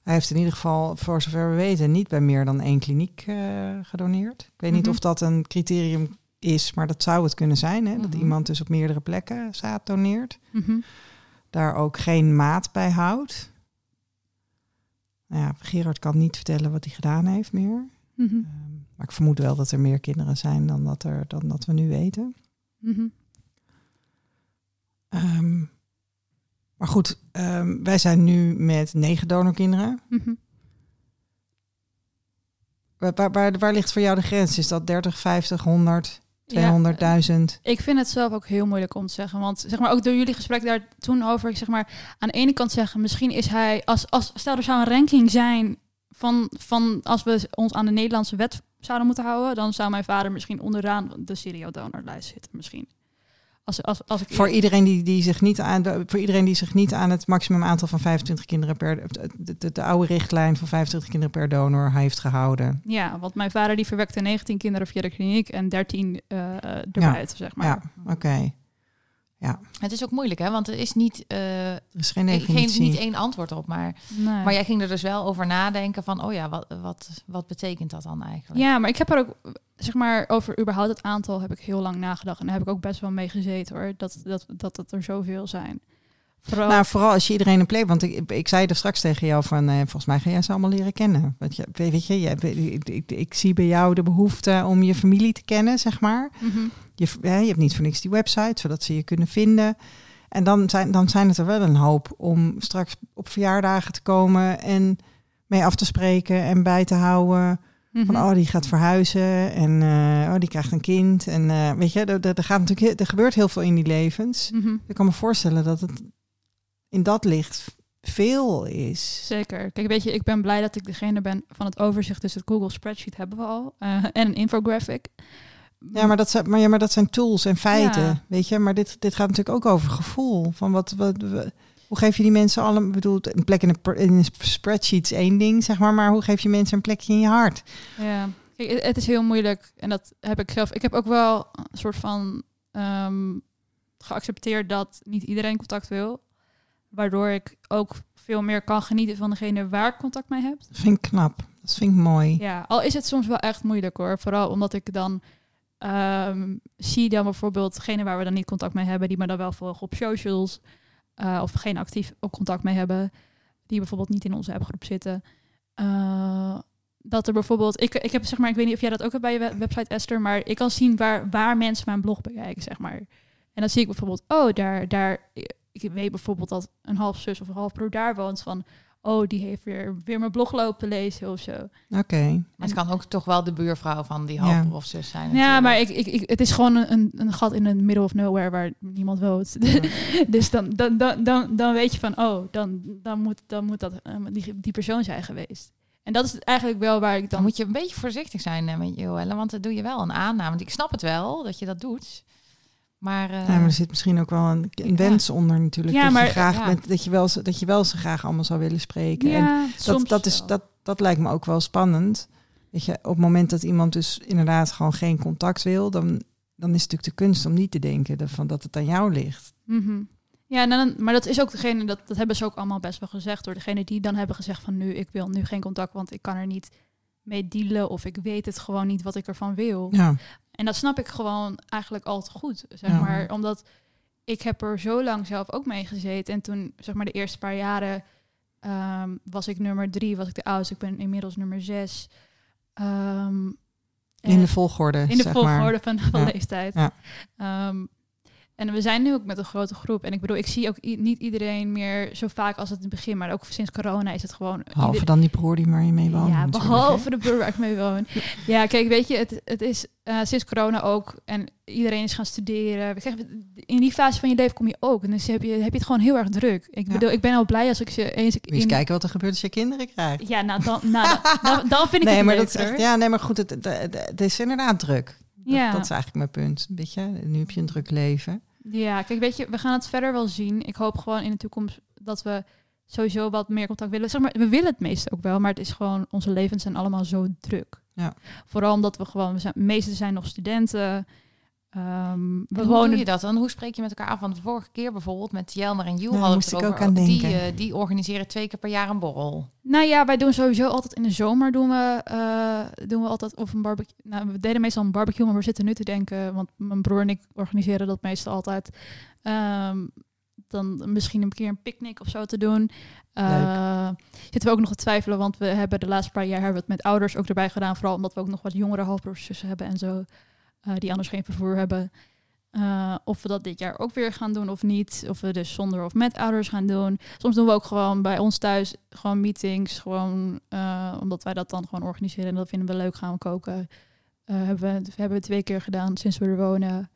Hij heeft in ieder geval, voor zover we weten, niet bij meer dan één kliniek eh, gedoneerd. Ik weet niet Mhm. of dat een criterium is, maar dat zou het kunnen zijn. Hè? Dat Mhm. iemand dus op meerdere plekken zaad doneert. Mhm. Daar ook geen maat bij houdt. Nou ja, Gerard kan niet vertellen wat hij gedaan heeft meer. Ehm, maar ik vermoed wel dat er meer kinderen zijn dan dat, er, dan dat we nu weten. Mhm. Maar goed, ehm, wij zijn nu met negen donorkinderen. Mhm. Waar, waar, waar, waar ligt voor jou de grens? Is dat 30, 50, 100, Ja, 200.000? Ik vind het zelf ook heel moeilijk om te zeggen. Want zeg maar, ook door jullie gesprek daar toen over, ik zeg maar, aan de ene kant zeggen, misschien is hij, als, als stel er zou een ranking zijn van, van als we ons aan de Nederlandse wet zouden moeten houden, dan zou mijn vader misschien onderaan de seriedonorlijst zitten, misschien. Als, als, als ik Voor iedereen die, die zich niet aan de, voor iedereen die zich niet aan het maximum aantal van 25 kinderen per de, de, de oude richtlijn van 25 kinderen per donor heeft gehouden. Ja, want mijn vader die verwekte 19 kinderen via de kliniek en 13 eh erbuiten, zeg maar. Ja, oké. Het is ook moeilijk, hè? Want er is niet, eh, Er is geen niet één antwoord op. Maar, Nee. maar jij ging er dus wel over nadenken van, oh ja, wat, wat, wat betekent dat dan eigenlijk? Ja, maar ik heb er ook, zeg maar, over überhaupt het aantal heb ik heel lang nagedacht. En daar heb ik ook best wel mee gezeten hoor, dat, dat, dat het er zoveel zijn. Vooral, Nou, vooral als je iedereen een plek. Want ik, ik zei er straks tegen jou van, eh, volgens mij ga jij ze allemaal leren kennen. Want je, weet je, je, ik, ik, ik zie bij jou de behoefte om je familie te kennen, zeg maar. Mhm. Je, je hebt niet voor niks die website, zodat ze je kunnen vinden. En dan zijn, dan zijn het er wel een hoop om straks op verjaardagen te komen en mee af te spreken en bij te houden. Van, Mhm. oh, die gaat verhuizen en eh, oh, die krijgt een kind. En eh, weet je, er, er, gaat natuurlijk, er gebeurt heel veel in die levens. Mhm. Ik kan me voorstellen dat het in dat licht veel is. Zeker. Kijk, weet je, ik ben blij dat ik degene ben van het overzicht. Dus het Google Spreadsheet hebben we al. eh, en een infographic. Ja, maar dat zijn, maar, ja, maar dat zijn tools en feiten, Ja. weet je. Maar dit, dit gaat natuurlijk ook over gevoel. Van wat, wat, wat- hoe geef je die mensen allemaal... Bedoel, een plek in een, pr- in een spreadsheet is één ding, zeg maar. Maar hoe geef je mensen een plekje in je hart? Ja, Kijk, het- het is heel moeilijk. En dat heb ik zelf. Ik heb ook wel een soort van ehm, geaccepteerd dat niet iedereen contact wil. Waardoor ik ook veel meer kan genieten van degene waar ik contact mee heb. Dat vind ik knap. Dat vind ik mooi. Ja, al is het soms wel echt moeilijk hoor. Vooral omdat ik dan ehm, zie dan bijvoorbeeld degene waar we dan niet contact mee hebben, die me dan wel volgen op socials. eh, of geen actief contact mee hebben, die bijvoorbeeld niet in onze appgroep zitten. Eh, dat er bijvoorbeeld, ik, ik heb zeg maar, ik weet niet of jij dat ook hebt bij je we- website Esther, maar ik kan zien waar, waar mensen mijn blog bekijken, zeg maar. En dan zie ik bijvoorbeeld, oh, daar, daar, ik weet bijvoorbeeld dat een half zus of een half broer daar woont van, oh, die heeft weer, weer mijn blog lopen lezen of zo. Oké. Maar het kan ook toch wel de buurvrouw van die halfbroer Ja. of zus zijn. Ja, natuurlijk. maar ik, ik, ik, het is gewoon een, een gat in het middle of nowhere waar niemand woont. dus dan, dan, dan, dan, dan weet je van, oh, dan, dan, moet, dan moet dat eh, die, die persoon zijn geweest. En dat is eigenlijk wel waar ik Dan dan... moet je een beetje voorzichtig zijn eh, met Joelle, want dan doe je wel een aanname. Want ik snap het wel dat je dat doet. Maar, Ja, maar er zit misschien ook wel een, een Ja. wens onder natuurlijk. Ja, dat, maar- je graag ja. bent, dat, je wel, ze- dat je wel ze graag allemaal zou willen spreken. En dat, dat, is, wel. dat, dat lijkt me ook wel spannend. Weet je, op het moment dat iemand dus inderdaad gewoon geen contact wil, dan, dan is het natuurlijk de kunst om niet te denken dat, van dat het aan jou ligt. Mhm. Ja, en dan, maar dat is ook degene, dat, dat hebben ze ook allemaal best wel gezegd door degene die dan hebben gezegd van nu, ik wil nu geen contact, want ik kan er niet mee dealen of ik weet het gewoon niet wat ik ervan wil. Ja, En dat snap ik gewoon eigenlijk al te goed, zeg Ja. maar. Omdat ik heb er zo lang zelf ook mee gezeten. En toen, zeg maar, de eerste paar jaren ehm, was ik nummer drie, was ik de oudste. Ik ben inmiddels nummer zes. Ehm, in de volgorde. in de volgorde maar. van, van Ja. leeftijd. Ja. Ehm, en we zijn nu ook met een grote groep. En ik bedoel, ik zie ook niet iedereen meer zo vaak als het in het begin. Maar ook sinds corona is het gewoon... Behalve ieder- dan die broer die waar je mee woont. ja, behalve de broer waar ik mee woon. Ja, kijk, weet je, het, het is eh, sinds corona ook. En iedereen is gaan studeren. We zeggen, In die fase van je leven kom je ook. En dus heb je, heb je het gewoon heel erg druk. Ik Ja. bedoel, ik ben al blij als ik ze eens... eens in- kijken wat er gebeurt als je kinderen krijgt. Ja, nou, dan, nou, dan, vind ik Nee, het maar dat is echt, ja, nee, maar goed, het, het, het- het is inderdaad druk. Dat, Ja. dat is eigenlijk mijn punt. Weet je, nu heb je een druk leven. Ja, kijk, weet je, we gaan het verder wel zien. Ik hoop gewoon in de toekomst dat we sowieso wat meer contact willen. Zeg maar, we willen het meeste ook wel, maar het is gewoon, onze levens zijn allemaal zo druk. Ja. Vooral omdat we gewoon, we zijn, de meeste zijn nog studenten. Ehm, we hoe wonen doe je dat dan? Hoe spreek je met elkaar af? Want de vorige keer bijvoorbeeld met Jelmer en Jules Daar hadden we het ik ook aan Die, denken. eh, die organiseren twee keer per jaar een borrel. Nou ja, wij doen sowieso altijd in de zomer doen we, eh, doen we altijd of een barbecue. Nou, we deden meestal een barbecue, maar we zitten nu te denken, want mijn broer en ik organiseren dat meestal altijd. Ehm, dan misschien een keer een picknick of zo te doen. Eh, zitten we ook nog te twijfelen, want we hebben de laatste paar jaar hebben we het met ouders ook erbij gedaan. Vooral omdat we ook nog wat jongere halfbroers hebben en zo. Eh, die anders geen vervoer hebben. eh, of we dat dit jaar ook weer gaan doen of niet. Of we dus zonder of met ouders gaan doen. Soms doen we ook gewoon bij ons thuis gewoon meetings. Gewoon eh, omdat wij dat dan gewoon organiseren. En dat vinden we leuk. Gaan we koken. Hebben, we, hebben we twee keer gedaan sinds we er wonen.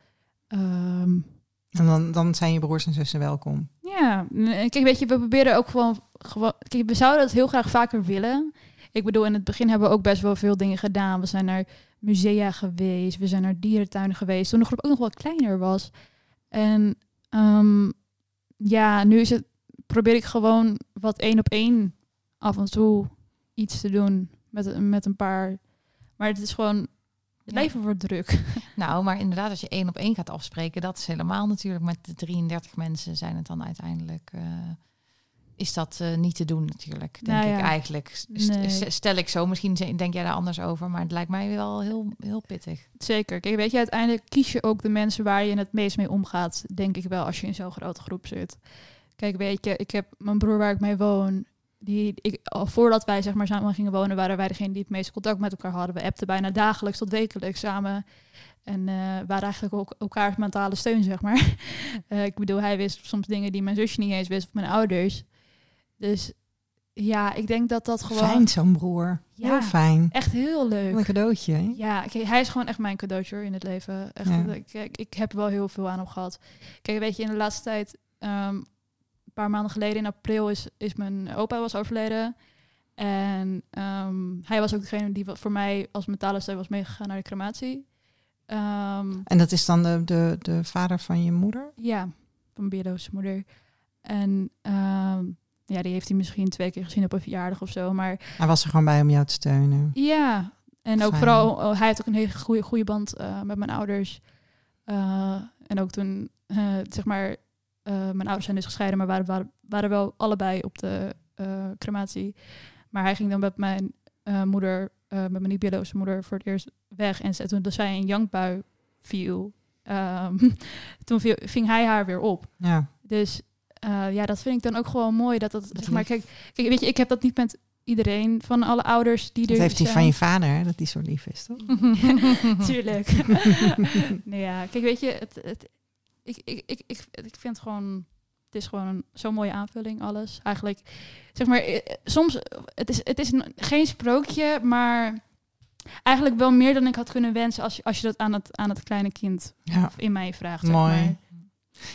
Ehm, En dan, dan zijn je broers en zussen welkom. ja, kijk, weet je, we proberen ook gewoon, gewoon. Kijk, we zouden het heel graag vaker willen. Ik bedoel, in het begin hebben we ook best wel veel dingen gedaan. We zijn naar musea geweest, we zijn naar dierentuinen geweest. Toen de groep ook nog wat kleiner was. En ehm, ja, nu is het, probeer ik gewoon wat één op één af en toe iets te doen met, met een paar. Maar het is gewoon, het Ja. leven wordt druk. Nou, maar inderdaad, als je één op één gaat afspreken, dat is helemaal natuurlijk met de 33 mensen zijn het dan uiteindelijk. eh, is dat eh, niet te doen natuurlijk, denk Nou ik ja, eigenlijk. St- nee. st- Stel ik zo, misschien denk jij daar anders over, maar het lijkt mij wel heel, heel pittig. Zeker. Kijk, weet je, uiteindelijk kies je ook de mensen waar je het meest mee omgaat, denk ik wel, als je in zo'n grote groep zit. Kijk, weet je, ik heb mijn broer waar ik mee woon, die, ik, al voordat wij zeg maar samen gingen wonen, waren wij degene die het meeste contact met elkaar hadden. We appten bijna dagelijks tot wekelijks samen. En eh, waren eigenlijk ook elkaars mentale steun, zeg maar. Eh, ik bedoel, hij wist soms dingen die mijn zusje niet eens wist, of mijn ouders. Dus ja, ik denk dat dat gewoon Fijn zo'n broer. Ja. Heel fijn. echt heel leuk Wat een cadeautje. Hè? ja, kijk, hij is gewoon echt mijn cadeautje hoor, in het leven. Echt, Ja. ik, heb wel heel veel aan hem gehad. Kijk, weet je, in de laatste tijd, ehm, een paar maanden geleden in april, is, is mijn opa was overleden. En ehm, hij was ook degene die voor mij als mentale steun was meegegaan naar de crematie. Ehm, En dat is dan de, de, de vader van je moeder? ja, van mijn biologische moeder. En ja, die heeft hij misschien twee keer gezien op een verjaardag of zo. Maar Hij was er gewoon bij om jou te steunen. Ja, en ook vooral, oh, hij heeft ook een hele goede, goede band eh, met mijn ouders. Eh, en ook toen, eh, zeg maar, mijn ouders zijn dus gescheiden, maar waren, waren, waren wel allebei op de crematie. Maar hij ging dan met mijn moeder, met mijn niet-biologische moeder, voor het eerst weg. En toen dus zij een jankbui viel, ehm, toen viel, ving hij haar weer op. Ja. Dus eh, ja, dat vind ik dan ook gewoon mooi. Dat dat, zeg maar, kijk, kijk, weet je, ik heb dat niet met iedereen van alle ouders die Dat er heeft hij van je vader, hè, dat hij zo lief is, toch? Tuurlijk. nee, ja, kijk, weet je, het, het, ik, ik, ik, ik, ik vind gewoon, het is gewoon zo'n mooie aanvulling, alles. Eigenlijk, zeg maar, eh, soms, het is, het is een- geen sprookje, maar eigenlijk wel meer dan ik had kunnen wensen als je, als je dat aan het, aan het kleine kind Ja. in mij vraagt. Zeg Mooi. maar.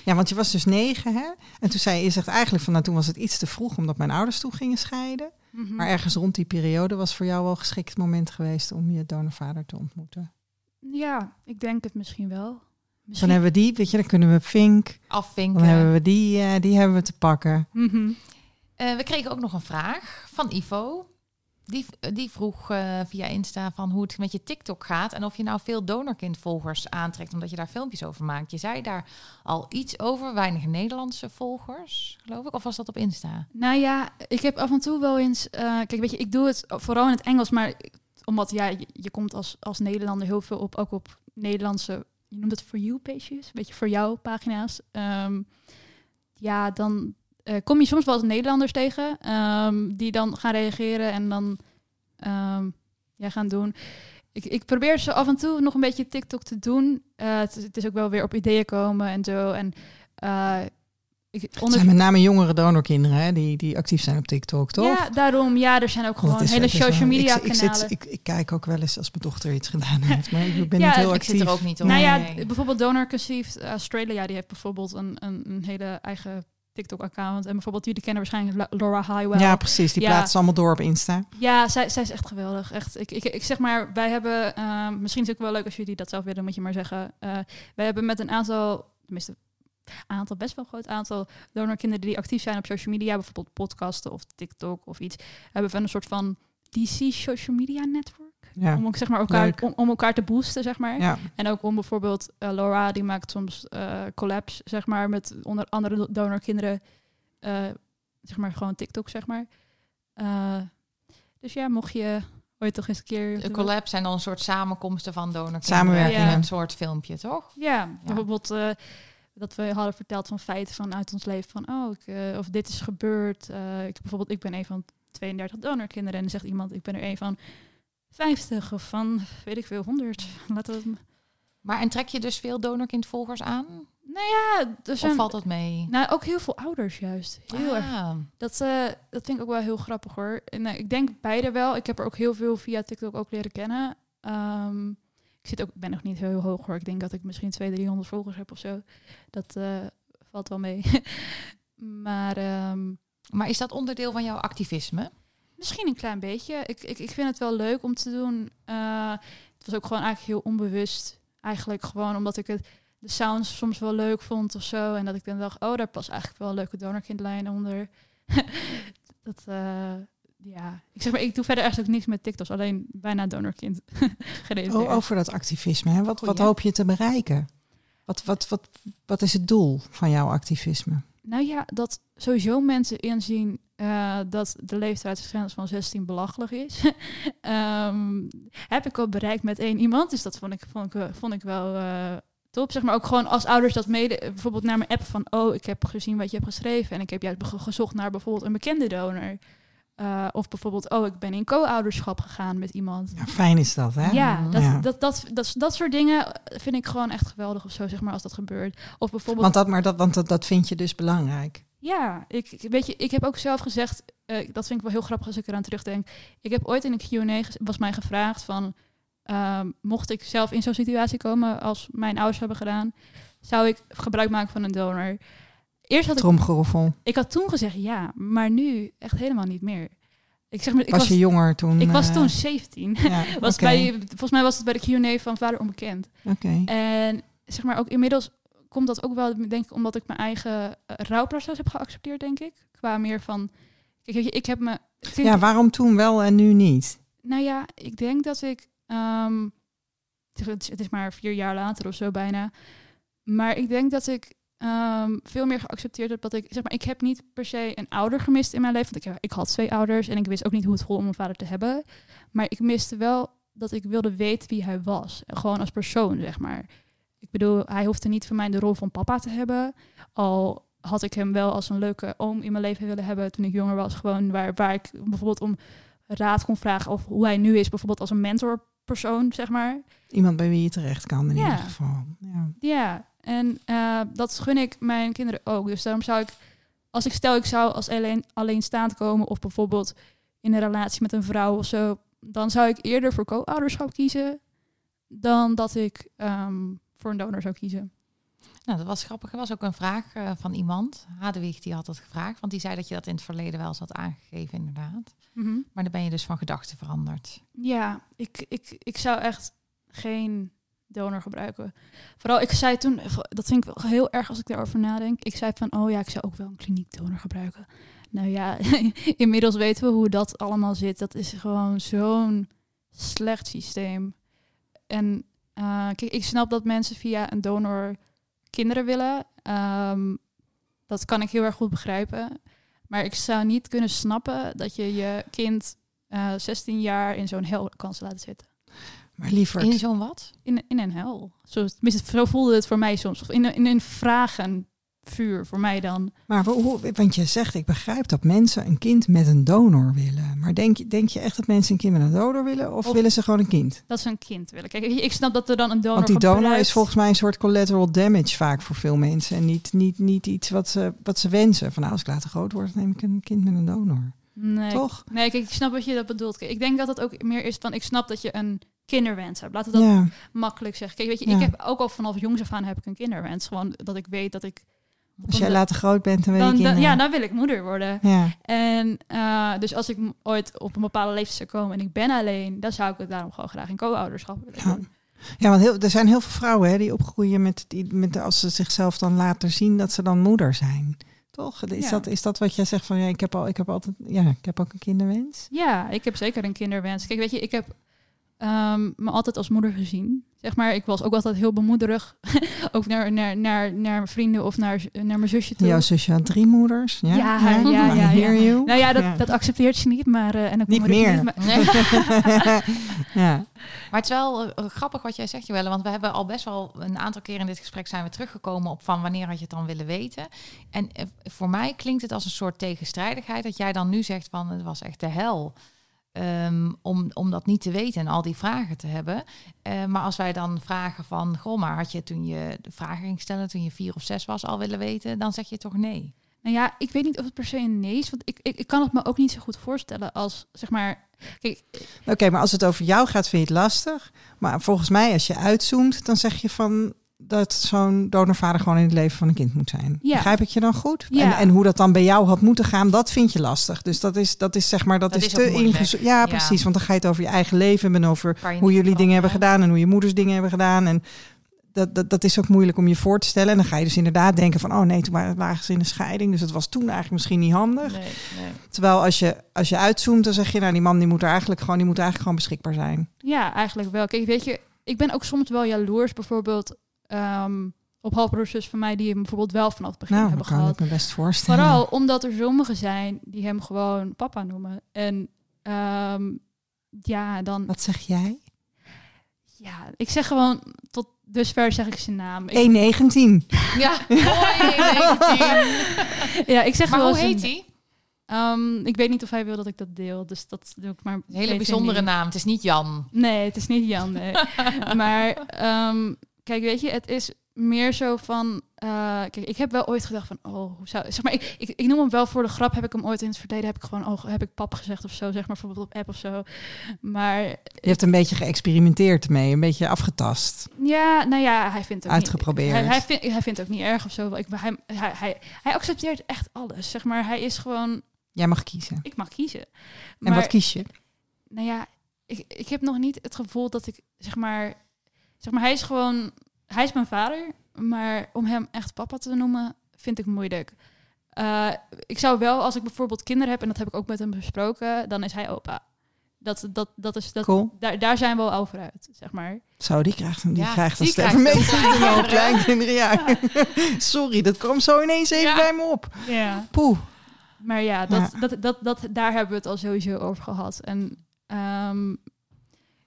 Ja, want je was dus negen, hè? En toen zei je, je zegt eigenlijk van, nou toen was het iets te vroeg, omdat mijn ouders toen gingen scheiden. Mhm. Maar ergens rond die periode was voor jou wel geschikt moment geweest om je donorvader te ontmoeten. Ja, ik denk het misschien wel. Dan hebben we die, weet je, dan kunnen we Fink. Afvinken. Dan hebben we die, eh, die hebben we te pakken. Mhm. Eh, we kregen ook nog een vraag van Ivo. Die, die vroeg eh, via Insta van hoe het met je TikTok gaat en of je nou veel donorkindvolgers aantrekt omdat je daar filmpjes over maakt. Je zei daar al iets over, weinig Nederlandse volgers, geloof ik, of was dat op Insta? Nou ja, ik heb af en toe wel eens. eh, kijk, weet je, ik doe het vooral in het Engels, maar omdat ja, je, komt als, als Nederlander heel veel op, ook op Nederlandse, je noemt het for you pages, weet je, voor jou pagina's. Ehm, ja, dan eh, kom je soms wel eens Nederlanders tegen ehm, die dan gaan reageren en dan ehm, ja, gaan doen. Ik, ik probeer ze af en toe nog een beetje TikTok te doen. Eh, het, is- het is ook wel weer op ideeën komen en zo. En eh, ik Het onder, zijn met name jongere donorkinderen hè, die, die actief zijn op TikTok, toch? ja, daarom. Ja, er zijn ook gewoon is- hele social media ik, ik, kanalen. zit, ik, ik kijk ook wel eens als mijn dochter iets gedaan heeft, maar ik ben Ja, niet heel ik Ik actief. zit er ook niet op. nou ja, Nee. bijvoorbeeld Donor Conceived Australia, die heeft bijvoorbeeld een, een, een hele eigen TikTok-account. En bijvoorbeeld jullie kennen waarschijnlijk La- Laura Highwell. Ja, precies. Die Ja. plaatsen allemaal door op Insta. Ja, zij, zij is echt geweldig. Echt. Ik, ik, ik zeg maar, wij hebben, ehm, misschien is het ook wel leuk als jullie dat zelf willen, moet je maar zeggen. Eh, wij hebben met een aantal, tenminste, aantal, best wel groot aantal donorkinderen die actief zijn op social media, bijvoorbeeld podcasten of TikTok of iets, hebben we een soort van DC social media network. Ja. Om ook zeg maar elkaar, om, om elkaar te boosten, zeg maar. Ja. En ook om bijvoorbeeld eh, Laura, die maakt soms eh collabs, zeg maar, met onder andere do- donorkinderen. eh, zeg maar gewoon TikTok, zeg maar. Eh, dus ja, mocht je ooit toch eens een keer... De collabs zijn dan een soort samenkomsten van donorkinderen. Samenwerkingen. Een soort filmpje, toch? Ja, bijvoorbeeld eh, dat we hadden verteld van feiten vanuit ons leven. Van, oh, ik, eh, of dit is gebeurd. Eh, ik, bijvoorbeeld, ik ben een van 32 donorkinderen. En dan zegt iemand, ik ben er een van 50 of van, weet ik veel, 100. Laten we het... Maar en trek je dus veel donorkindvolgers aan? Nou ja, er zijn Of valt dat mee? nou, ook heel veel ouders juist. Heel erg. Ah. Dat, eh, dat vind ik ook wel heel grappig hoor. En eh, ik denk beide wel. Ik heb er ook heel veel via TikTok ook leren kennen. Ehm, ik zit ook, ben nog niet heel hoog hoor. Ik denk dat ik misschien 200, 300 volgers heb of zo. Dat eh, valt wel mee. maar ehm, Maar is dat onderdeel van jouw activisme? Misschien een klein beetje. Ik, ik, ik vind het wel leuk om te doen. Eh, het was ook gewoon eigenlijk heel onbewust. Eigenlijk gewoon omdat ik het, de sounds soms wel leuk vond of zo. En dat ik dan dacht, oh, daar past eigenlijk wel een leuke donorkindlijn onder. dat, eh, ja. Ik zeg maar, ik doe verder eigenlijk niks met TikToks. Alleen bijna donorkind. Oh, over dat activisme. Hè? Wat, wat Goeie. hoop je te bereiken? Wat, wat, wat, wat is het doel van jouw activisme? Nou ja, dat sowieso mensen inzien eh, dat de leeftijdsgrens van 16 belachelijk is. Ehm, heb ik al bereikt met één iemand, dus dat vond ik, vond ik, wel- eh, top. Zeg maar ook gewoon als ouders dat mede, bijvoorbeeld naar mijn app van, oh, ik heb gezien wat je hebt geschreven en ik heb juist ge- gezocht naar bijvoorbeeld een bekende donor. Eh, of bijvoorbeeld, oh, ik ben in co-ouderschap gegaan met iemand. Ja, fijn is dat, hè? Ja, dat, Ja. Dat, dat, dat, dat, soort dingen vind ik gewoon echt geweldig of zo, zeg maar, als dat gebeurt. Of bijvoorbeeld... Want, dat, maar dat, want dat, dat vind je dus belangrijk. Ja, ik, weet je, ik heb ook zelf gezegd, eh, dat vind ik wel heel grappig als ik eraan terugdenk. Ik heb ooit in een Q&A, was mij gevraagd van, ehm, mocht ik zelf in zo'n situatie komen als mijn ouders hebben gedaan, zou ik gebruik maken van een donor? Eerst had ik, Tromgeroffel. ik had toen gezegd ja, maar nu echt helemaal niet meer. Ik zeg maar, ik was, was, je jonger toen? ik was eh, toen 17. Ja, was bij, volgens mij was het bij de Q&A van Vader Onbekend. oké. En zeg maar ook inmiddels komt dat ook wel, denk ik, omdat ik mijn eigen eh, rouwproces heb geaccepteerd, denk ik. Qua meer van, kijk, ik heb me... Ja, waarom toen wel en nu niet? Nou ja, ik denk dat ik, ehm, het is- het is maar vier jaar later of zo bijna, maar ik denk dat ik ehm, veel meer geaccepteerd heb dat ik, zeg maar, ik heb niet per se een ouder gemist in mijn leven, want ik, ik had twee ouders en ik wist ook niet hoe het voelde om een vader te hebben, maar ik miste wel dat ik wilde weten wie hij was, gewoon als persoon, zeg maar. Ik bedoel, hij hoefde niet voor mij de rol van papa te hebben, al had ik hem wel als een leuke oom in mijn leven willen hebben toen ik jonger was, gewoon waar, waar ik bijvoorbeeld om raad kon vragen of hoe hij nu is, bijvoorbeeld als een mentorpersoon, zeg maar. Iemand bij wie je terecht kan in Ja. ieder geval. Ja. Ja, en eh, dat gun ik mijn kinderen ook. Dus daarom zou ik, als ik stel ik zou als alleen, alleenstaand komen of bijvoorbeeld in een relatie met een vrouw of zo, dan zou ik eerder voor co-ouderschap kiezen dan dat ik ehm, voor een donor zou kiezen. Nou, dat was grappig. Er was ook een vraag eh, van iemand. Hadewig, die had dat gevraagd. Want die zei dat je dat in het verleden wel eens had aangegeven, inderdaad. Maar dan ben je dus van gedachten veranderd. Ja, ik, ik, ik zou echt geen donor gebruiken. Vooral, ik zei toen, dat vind ik wel heel erg als ik daarover nadenk. Ik zei van, oh ja, ik zou ook wel een kliniekdonor gebruiken. Nou ja, inmiddels weten we hoe dat allemaal zit. Dat is gewoon zo'n slecht systeem. En eh, kijk, ik snap dat mensen via een donor kinderen willen. Ehm, dat kan ik heel erg goed begrijpen. Maar ik zou niet kunnen snappen dat je je kind eh 16 jaar in zo'n hel kan laten zitten. Maar liever, In zo'n wat? In, in een hel. Zo, voelde het voor mij soms. Of in een, in een vragenvuur voor mij dan. maar hoe- want je zegt, ik begrijp dat mensen een kind met een donor willen. Maar denk, je- denk je echt dat mensen een kind met een donor willen? Of, Of- willen ze gewoon een kind? Dat ze een kind willen. Kijk, ik snap dat er dan een donor Want die donor gebruikt. is volgens mij een soort collateral damage vaak voor veel mensen. En niet, niet, niet iets wat ze, wat ze wensen. Van nou, als ik later groot word, neem ik een kind met een donor. Nee, Toch? nee kijk, ik snap wat je dat bedoelt. Kijk, ik denk dat het ook meer is van... Ik snap dat je een kinderwens hebt. Laten we dat Ja, makkelijk zeggen. Kijk, weet je, Ja. ik heb ook al vanaf jongs af aan heb ik een kinderwens. Gewoon dat ik weet dat ik... als jij later groot bent, dan wil je dan, dan, kinderen. ja, dan wil ik moeder worden. ja. En eh, dus als ik ooit op een bepaalde leeftijd zou komen en ik ben alleen, dan zou ik het daarom gewoon graag in co-ouderschap willen Ja. doen. Ja, want heel, er zijn heel veel vrouwen hè, die opgroeien met, het i- met de- als ze zichzelf dan laten zien dat ze dan moeder zijn. Toch? Is, Ja. dat, is dat wat jij zegt van ja, ik heb al, ik heb altijd, ja, ik heb ook een kinderwens. Ja, ik heb zeker een kinderwens. Kijk, weet je, ik heb ehm, me altijd als moeder gezien. Zeg maar, ik was ook altijd heel bemoederig. ook naar, naar, naar, naar mijn vrienden of naar, naar mijn zusje toe. Jouw zusje had drie moeders. Ja, Ja, ja, ja, ja. hear you. Nou ja, dat, Ja. dat accepteert ze niet, maar... eh, en ook Niet meer. Niet, maar, ja. Maar het is wel eh, grappig wat jij zegt, Joelle. Want we hebben al best wel een aantal keer in dit gesprek zijn we teruggekomen op van wanneer had je het dan willen weten. En eh, voor mij klinkt het als een soort tegenstrijdigheid dat jij dan nu zegt van het was echt de hel. Ehm, om, om dat niet te weten en al die vragen te hebben. Eh, maar als wij dan vragen van, goh, maar had je toen je de vragen ging stellen, toen je vier of zes was, al willen weten, dan zeg je toch nee. Nou ja, ik weet niet of het per se een nee is, want ik, ik, ik kan het me ook niet zo goed voorstellen als, zeg maar, kijk, Oké, maar als het over jou gaat, vind je het lastig. Maar volgens mij, als je uitzoomt, dan zeg je van dat zo'n donorvader gewoon in het leven van een kind moet zijn. Ja. Begrijp ik je dan goed? Ja. En, en hoe dat dan bij jou had moeten gaan, dat vind je lastig. Dus dat is, dat is zeg maar, dat, Dat is, te moeilijk. ingezo- Ja, Ja. precies. Want dan ga je het over je eigen leven en over hoe jullie dingen hebben gedaan en hoe je moeders dingen hebben gedaan. En dat, dat, dat is ook moeilijk om je voor te stellen. En dan ga je dus inderdaad denken van, oh nee, toen waren lagen ze in een scheiding. Dus het was toen eigenlijk misschien niet handig. Nee, nee. Terwijl als je, als je uitzoomt, dan zeg je, nou die man die moet er eigenlijk gewoon, die moet eigenlijk gewoon beschikbaar zijn. ja, eigenlijk wel. Kijk, weet je, ik ben ook soms wel jaloers, bijvoorbeeld ehm, op halfbroers van mij die hem bijvoorbeeld wel vanaf het begin Nou, dat hebben kan gehad. ik me best voorstellen. Vooral omdat er sommigen zijn die hem gewoon papa noemen. En ehm, ja, dan... Wat zeg jij? Ja, ik zeg gewoon, tot dusver zeg ik zijn naam. Ik, 1,19. Ja, mooi, 19. ja, ik zeg Maar wel hoe zijn- heet hij? Ehm, ik weet niet of hij wil dat ik dat deel, dus dat doe ik maar. Een hele bijzondere naam. Het is niet Jan. Nee, het is niet Jan. Nee. maar ehm, kijk, weet je, het is meer zo van. eh, kijk, ik heb wel ooit gedacht van, oh, hoe zou. Zeg maar, ik, ik, ik noem hem wel voor de grap. Heb ik hem ooit in het verleden heb ik gewoon, oh, heb ik pap gezegd of zo, zeg maar, bijvoorbeeld op app of zo. Maar Je hebt een beetje geëxperimenteerd ermee, een beetje afgetast. ja, nou ja, hij vindt het ook Uitgeprobeerd. Niet, hij, hij, vindt, hij vindt ook niet erg of zo. Ik, hij, hij, hij, hij accepteert echt alles. Zeg maar, hij is gewoon, Jij mag kiezen. ik mag kiezen. En Maar- wat kies je? nou ja, ik, ik heb nog niet het gevoel dat ik, zeg maar, zeg maar, hij is gewoon, hij is mijn vader, maar om hem echt papa te noemen, vind ik moeilijk. Eh, ik zou wel, als ik bijvoorbeeld kinderen heb, en dat heb ik ook met hem besproken, dan is hij opa. Dat, dat, dat is, dat, Cool. daar, daar zijn we al over uit, zeg maar. Zo, die krijgt, die Ja, krijgt die een krijgt mee. kleinkinderen. ja. Sorry, dat kwam zo ineens even Ja. bij me op. Ja. Poeh. Maar ja, dat, Ja. Dat, dat, dat, daar hebben we het al sowieso over gehad. En ehm,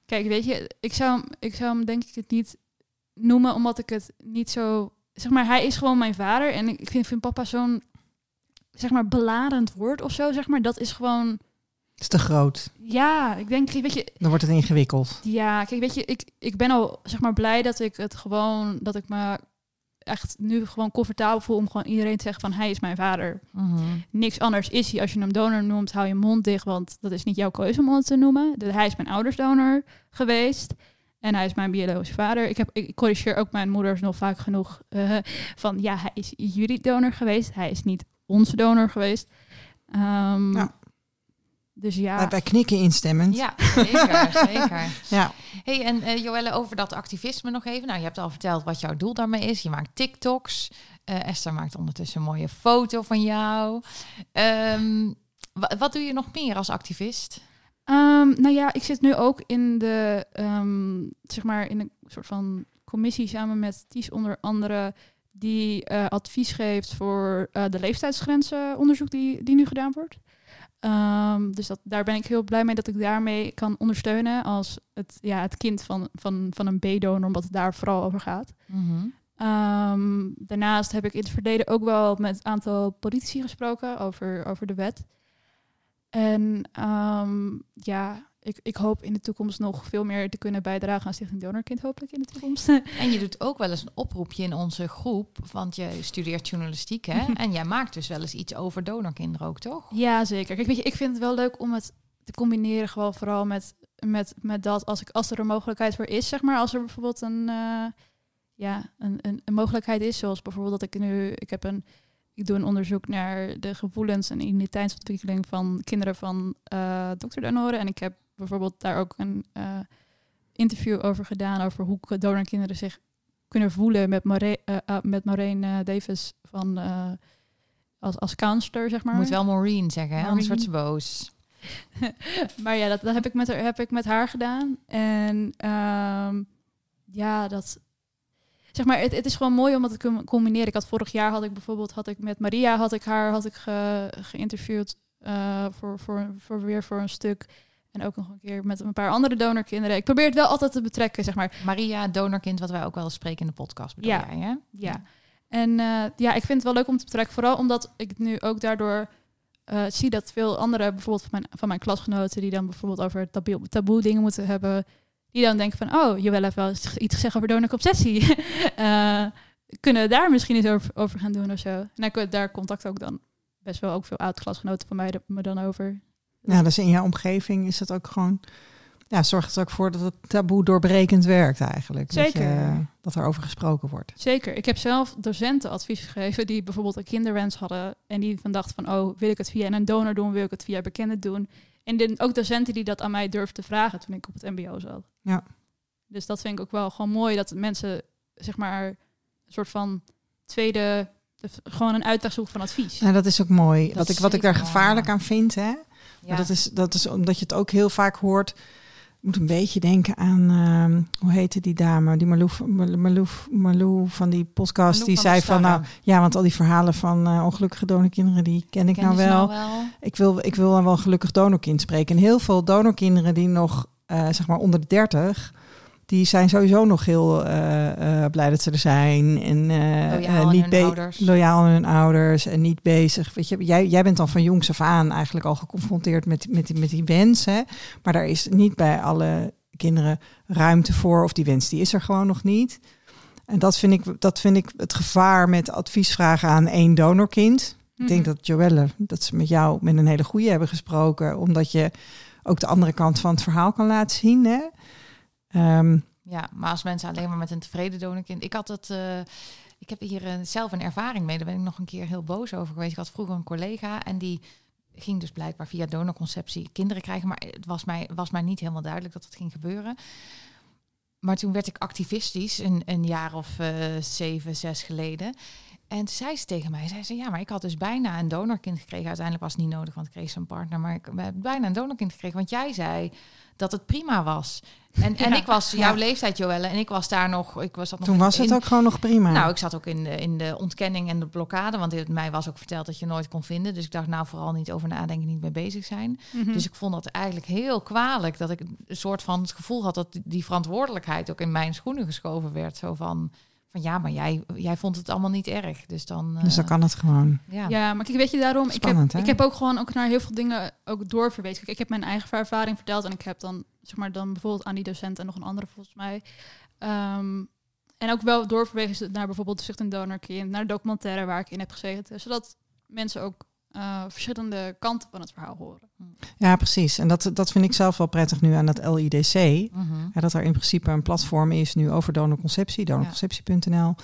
kijk, weet je, ik zou, hem- ik zou hem denk ik het niet noemen, omdat ik het niet zo... Zeg maar, hij is gewoon mijn vader. En ik vind, vind papa zo'n, zeg maar, beladend woord of zo, zeg maar. Dat is gewoon... Het is te groot. Ja, ik denk, weet je, Dan wordt het ingewikkeld. ja, kijk, weet je, ik, ik ben al zeg maar blij dat ik het gewoon, dat ik me echt nu gewoon comfortabel voel om gewoon iedereen te zeggen van hij is mijn vader. Mhm. Niks anders is hij. Als je hem donor noemt, hou je mond dicht, want dat is niet jouw keuze om hem te noemen. De- hij is mijn ouders donor geweest. En hij is mijn biologische vader. Ik, heb, ik corrigeer ook mijn moeders nog vaak genoeg eh, van ja, hij is jullie donor geweest. Hij is niet onze donor geweest. Ehm, Ja. Dus ja. Wij, wij knikken instemmend. Ja, zeker, zeker. Ja. Hey, en eh, Joelle, over dat activisme nog even. Nou, je hebt al verteld wat jouw doel daarmee is. Je maakt TikToks. Eh, Esther maakt ondertussen een mooie foto van jou. Ehm, wa- wat doe je nog meer als activist? Ehm, nou ja, ik zit nu ook in de, ehm, zeg maar, in een soort van commissie samen met Ties onder andere, die eh, advies geeft voor eh, de leeftijdsgrenzenonderzoek die, die nu gedaan wordt. Ehm, dus dat, daar ben ik heel blij mee dat ik daarmee kan ondersteunen als het, ja, het kind van, van, van een B-donor, omdat het daar vooral over gaat. Ehm, daarnaast heb ik in het verleden ook wel met een aantal politici gesproken over, over de wet. En ehm, ja, ik, ik hoop in de toekomst nog veel meer te kunnen bijdragen aan Stichting Donorkind, hopelijk in de toekomst. En je doet ook wel eens een oproepje in onze groep, want je studeert journalistiek, hè? en jij maakt dus wel eens iets over donorkinderen ook, toch? ja, zeker. Kijk, weet je, ik vind het wel leuk om het te combineren, gewoon vooral met, met, met dat als, ik, als er een mogelijkheid voor is, zeg maar. Als er bijvoorbeeld een, eh, ja, een, een, een mogelijkheid is, zoals bijvoorbeeld dat ik nu, ik heb een, ik doe een onderzoek naar de gevoelens en identiteitsontwikkeling van kinderen van eh dokterdonoren. En ik heb bijvoorbeeld daar ook een eh, interview over gedaan, over hoe donorkinderen zich kunnen voelen met, Maureen, eh, eh, met Maureen eh, Davis van, als, als counselor, zeg maar. Moet wel Maureen zeggen, hè? anders wordt ze boos. maar ja, dat, dat heb, ik met haar, heb ik met haar gedaan. En ehm, ja, dat. Zeg maar, het, het is gewoon mooi om dat te com- combineren. Ik had vorig jaar had ik bijvoorbeeld had ik met Maria had ik haar had ik ge, geïnterviewd voor, voor, voor weer voor een stuk. En ook nog een keer met een paar andere donorkinderen. Ik probeer het wel altijd te betrekken, zeg maar. Maria, donorkind, wat wij ook wel eens spreken in de podcast, bedoel Ja. jij, hè? Ja. En eh, ja, ik vind het wel leuk om te betrekken. Vooral omdat ik nu ook daardoor eh, zie dat veel andere, bijvoorbeeld van mijn, van mijn klasgenoten, die dan bijvoorbeeld over taboe, taboe dingen moeten hebben, die dan denken van, oh, wil even wel iets gezegd over donorconceptie. Eh kunnen we daar misschien eens over, over gaan doen of zo. En daar, daar contact ook dan best wel ook veel oud-klasgenoten van mij me dan over. Ja, dus in jouw omgeving is het ook gewoon... Ja, zorgt het ook voor dat het taboe doorbrekend werkt eigenlijk. Dat, Zeker. je, dat er over gesproken wordt. Zeker. Ik heb zelf docenten advies gegeven die bijvoorbeeld een kinderwens hadden en die van dachten van, oh, wil ik het via een donor doen, wil ik het via bekenden doen. En ook docenten die dat aan mij durfden te vragen toen ik op het mbo zat. Ja. Dus dat vind ik ook wel gewoon mooi dat mensen, zeg maar, een soort van tweede, gewoon een uitweg zoeken van advies. Ja, dat is ook mooi. Dat wat ik, wat ik daar gevaarlijk aan vind, hè? Ja. Maar dat, is, dat is omdat je het ook heel vaak hoort. Ik moet een beetje denken aan, ehm, hoe heette die dame? Die Marlou van die podcast. Die van zei van, nou ja, want al die verhalen van eh, ongelukkige donorkinderen, die ken ik nou wel. wel? Ik, wil, ik wil dan wel een gelukkig donorkind spreken. En heel veel donorkinderen die nog, eh, zeg maar, onder de 30, die zijn sowieso nog heel eh, eh, blij dat ze er zijn. En eh, niet be- loyaal aan hun ouders en niet bezig. Weet je, jij, jij bent dan van jongs af aan eigenlijk al geconfronteerd met, met, die, met die wens. Hè? Maar daar is niet bij alle kinderen ruimte voor. Of die wens die is er gewoon nog niet. En dat vind ik, dat vind ik het gevaar met adviesvragen aan één donorkind. Ik denk Mhm. dat Joelle, dat ze met jou met een hele goede hebben gesproken. Omdat je ook de andere kant van het verhaal kan laten zien. Hè? Ehm, Ja, maar als mensen alleen maar met een tevreden donorkind... Ik had het... eh, ik heb hier eh, zelf een ervaring mee. Daar ben ik nog een keer heel boos over geweest. Ik had vroeger een collega en die ging dus blijkbaar via donorconceptie kinderen krijgen. Maar het was mij, was mij niet helemaal duidelijk dat het ging gebeuren. Maar toen werd ik activistisch, een, een jaar of eh, zeven, zes geleden. En toen zei ze tegen mij, zei ze, ja, maar ik had dus bijna een donorkind gekregen. Uiteindelijk was het niet nodig, want ik kreeg zo'n partner. Maar ik heb bijna een donorkind gekregen, want jij zei dat het prima was. En, en Ja. ik was jouw Ja. leeftijd, Joelle, en ik was daar nog... Ik was dat nog toen in- was het ook gewoon nog prima. nou, ik zat ook in de, in de ontkenning en de blokkade. Want het, mij was ook verteld dat je nooit kon vinden. Dus ik dacht, nou, vooral niet over nadenken, niet mee bezig zijn. Mhm. Dus ik vond dat eigenlijk heel kwalijk. Dat ik een soort van het gevoel had dat die verantwoordelijkheid ook in mijn schoenen geschoven werd. Zo van, van ja, maar jij, jij vond het allemaal niet erg. Dus dan... dus dan eh, kan het gewoon. ja. Ja, maar kijk, weet je daarom, ik Spannend, heb, hè? ik heb ook gewoon ook naar heel veel dingen ook doorverwezen. Kijk, ik heb mijn eigen ervaring verteld en ik heb dan, zeg maar, dan bijvoorbeeld aan die docent en nog een andere volgens mij. Ehm, en ook wel doorverwezen naar bijvoorbeeld de Zucht en Donorkind, naar de documentaire waar ik in heb gezeten. Zodat mensen ook eh, verschillende kanten van het verhaal horen. Ja, precies. En dat, dat vind ik zelf wel prettig nu aan het LIDC. Mhm. Ja, dat er in principe een platform is nu over donorconceptie, donorconceptie.nl.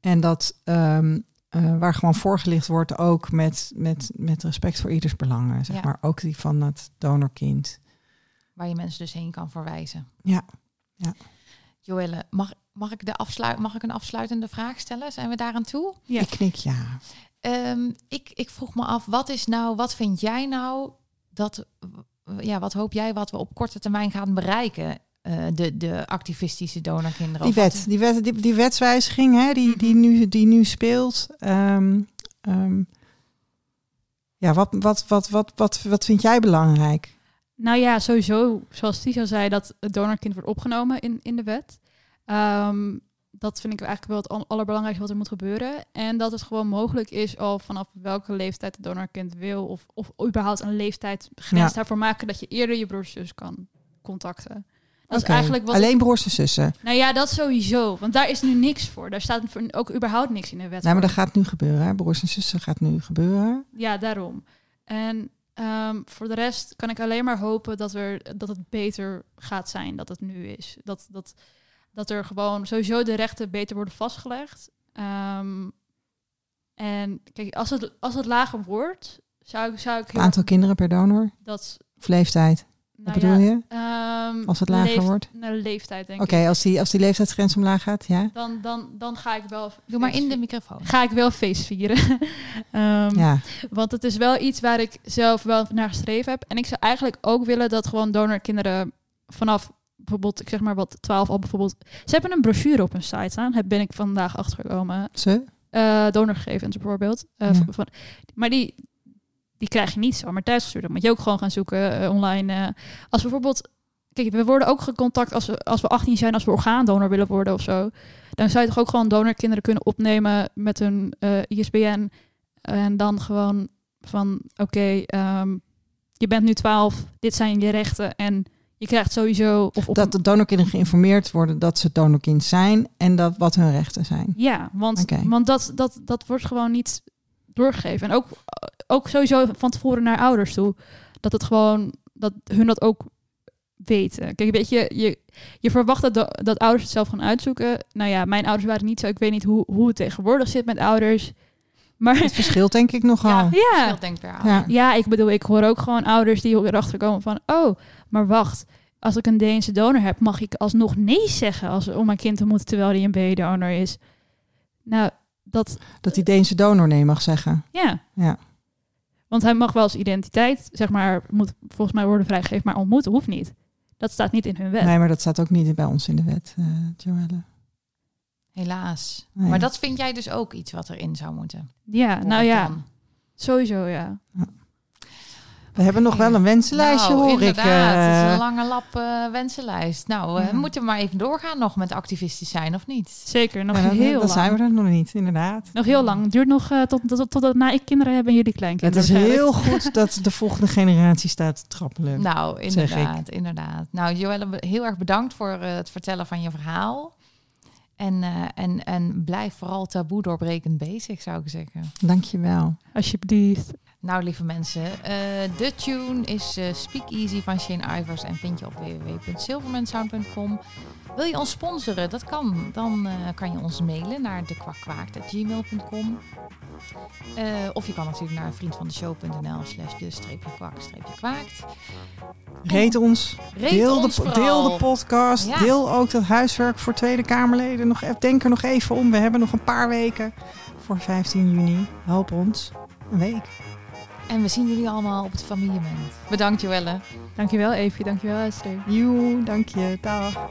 En dat ehm, eh, waar gewoon voorgelicht wordt ook met, met, met respect voor ieders belangen. Zeg maar ook die van het donorkind. Waar je mensen dus heen kan verwijzen. Ja. Ja. Joelle, mag, mag, ik de afsluit, mag ik een afsluitende vraag stellen? Zijn we daar aan toe? Ja. Ik knik ja. Ehm, ik, ik vroeg me af, wat is nou, wat vind jij nou dat, ja, wat hoop jij wat we op korte termijn gaan bereiken? Eh, de, de activistische donorkinderen. Die wet, die, wet die, die wetswijziging hè, die, die, nu, die nu speelt. ehm, ehm, ja, wat, wat, wat, wat, wat, wat vind jij belangrijk? Nou ja, sowieso, zoals Tia zei, dat het donorkind wordt opgenomen in, in de wet. Ehm, dat vind ik eigenlijk wel het al- allerbelangrijkste wat er moet gebeuren. En dat het gewoon mogelijk is al vanaf welke leeftijd het donorkind wil. Of, of überhaupt een leeftijd grens Ja. daarvoor maken dat je eerder je broers zus kan contacten. Dat is eigenlijk wat. Alleen broers en zussen. Nou ja, dat sowieso. Want daar is nu niks voor. Daar staat ook überhaupt niks in de wet. Nee, maar dat gaat nu gebeuren. Hè? Broers en zussen gaat nu gebeuren. Ja, daarom. En ehm, voor de rest kan ik alleen maar hopen dat, er, dat het beter gaat zijn dat het nu is. Dat, dat, dat er gewoon sowieso de rechten beter worden vastgelegd. Ehm, en kijk, als het, als het lager wordt, zou, ik- zou ik Het heel aantal kinderen per donor dat. of leeftijd. Nou Wat bedoel ja, je? ehm, Als het lager wordt? Naar de leeftijd, denk Oké, ik. als, die, als die leeftijdsgrens omlaag gaat, ja? Dan, dan, dan ga ik wel. Doe maar in de microfoon. Ga ik wel feest vieren. Ehm, Ja, Want het is wel iets waar ik zelf wel naar gestreven heb. En ik zou eigenlijk ook willen dat gewoon donorkinderen vanaf bijvoorbeeld, ik zeg maar wat, 12 al bijvoorbeeld. Ze hebben een brochure op hun site staan. Daar ben ik vandaag achtergekomen. ze? Eh donorgegevens bijvoorbeeld. Eh, Ja. van, maar die, die krijg je niet zomaar thuisgestuurd. Dan moet je ook gewoon gaan zoeken eh, online. eh. als bijvoorbeeld, kijk, we worden ook gecontact als we, als we 18 zijn, als we orgaandonor willen worden of zo. Dan zou je toch ook gewoon donorkinderen kunnen opnemen met hun eh, ISBN. En dan gewoon van oké, ehm, je bent nu 12, dit zijn je rechten en je krijgt sowieso of op Dat de donorkinderen geïnformeerd worden dat ze donorkind zijn en dat wat hun rechten zijn. Ja, want, want dat, dat, dat wordt gewoon niet doorgegeven. En ook, ook sowieso van tevoren naar ouders toe. Dat het gewoon, dat hun dat ook weten. Kijk, weet je, je, je verwacht dat, de- dat ouders het zelf gaan uitzoeken. Nou ja, mijn ouders waren niet zo. Ik weet niet hoe, hoe het tegenwoordig zit met ouders. Maar Het verschilt denk ik nogal. Ja. ja, denkbaar. Ja. ja, ik bedoel, ik hoor ook gewoon ouders die erachter komen van... Oh, maar wacht, als ik een Deense donor heb, mag ik alsnog nee zeggen als, om mijn kind te moeten terwijl die een B-donor is. Nou, dat, Dat die Deense donor nee mag zeggen. ja. Ja. Want hij mag wel als identiteit, zeg maar, moet volgens mij worden vrijgegeven, maar ontmoeten hoeft niet. Dat staat niet in hun wet. Nee, maar dat staat ook niet bij ons in de wet, eh Joelle. Helaas. Nee. Maar dat vind jij dus ook iets wat erin zou moeten. Ja, nou ja, dan. sowieso ja. We hebben nog wel een wensenlijstje, nou, hoor ik. inderdaad. Het is eh. een lange lap eh, wensenlijst. Nou, eh, Ja. we moeten maar even doorgaan nog met activistisch zijn, of niet? Zeker, nog Ja, heel dan lang. zijn we er nog niet, inderdaad. Nog heel lang. Het duurt nog eh, tot, tot, totdat na ik kinderen heb en jullie Het kleinkinderen. is waarschijnlijk. heel goed dat de volgende generatie staat te trappelen. Nou, zeg ik. inderdaad, inderdaad. Nou, Joelle, heel erg bedankt voor het vertellen van je verhaal. En, eh, en, en blijf vooral taboe doorbrekend bezig, zou ik zeggen. Dankjewel. Alsjeblieft. Nou, lieve mensen, eh, de tune is eh, Speak Easy van Shane Ivers en vind je op www.silvermansound.com. Wil je ons sponsoren? Dat kan. Dan eh, kan je ons mailen naar dekwakwaakt.gmail.com. Eh of je kan natuurlijk naar vriendvandeshow.nl slash de streepje kwak streepje kwaakt. Reed ons. Reed deel, ons de, deel de podcast. Ja. Deel ook dat huiswerk voor Tweede Kamerleden. Nog, even- denk er nog even om. We hebben nog een paar weken voor 15 juni. Help ons. Een week. En we zien jullie allemaal op het familiement. Bedankt Joelle. Dankjewel Evie, dankjewel Esther. Joe, dank je. Dag.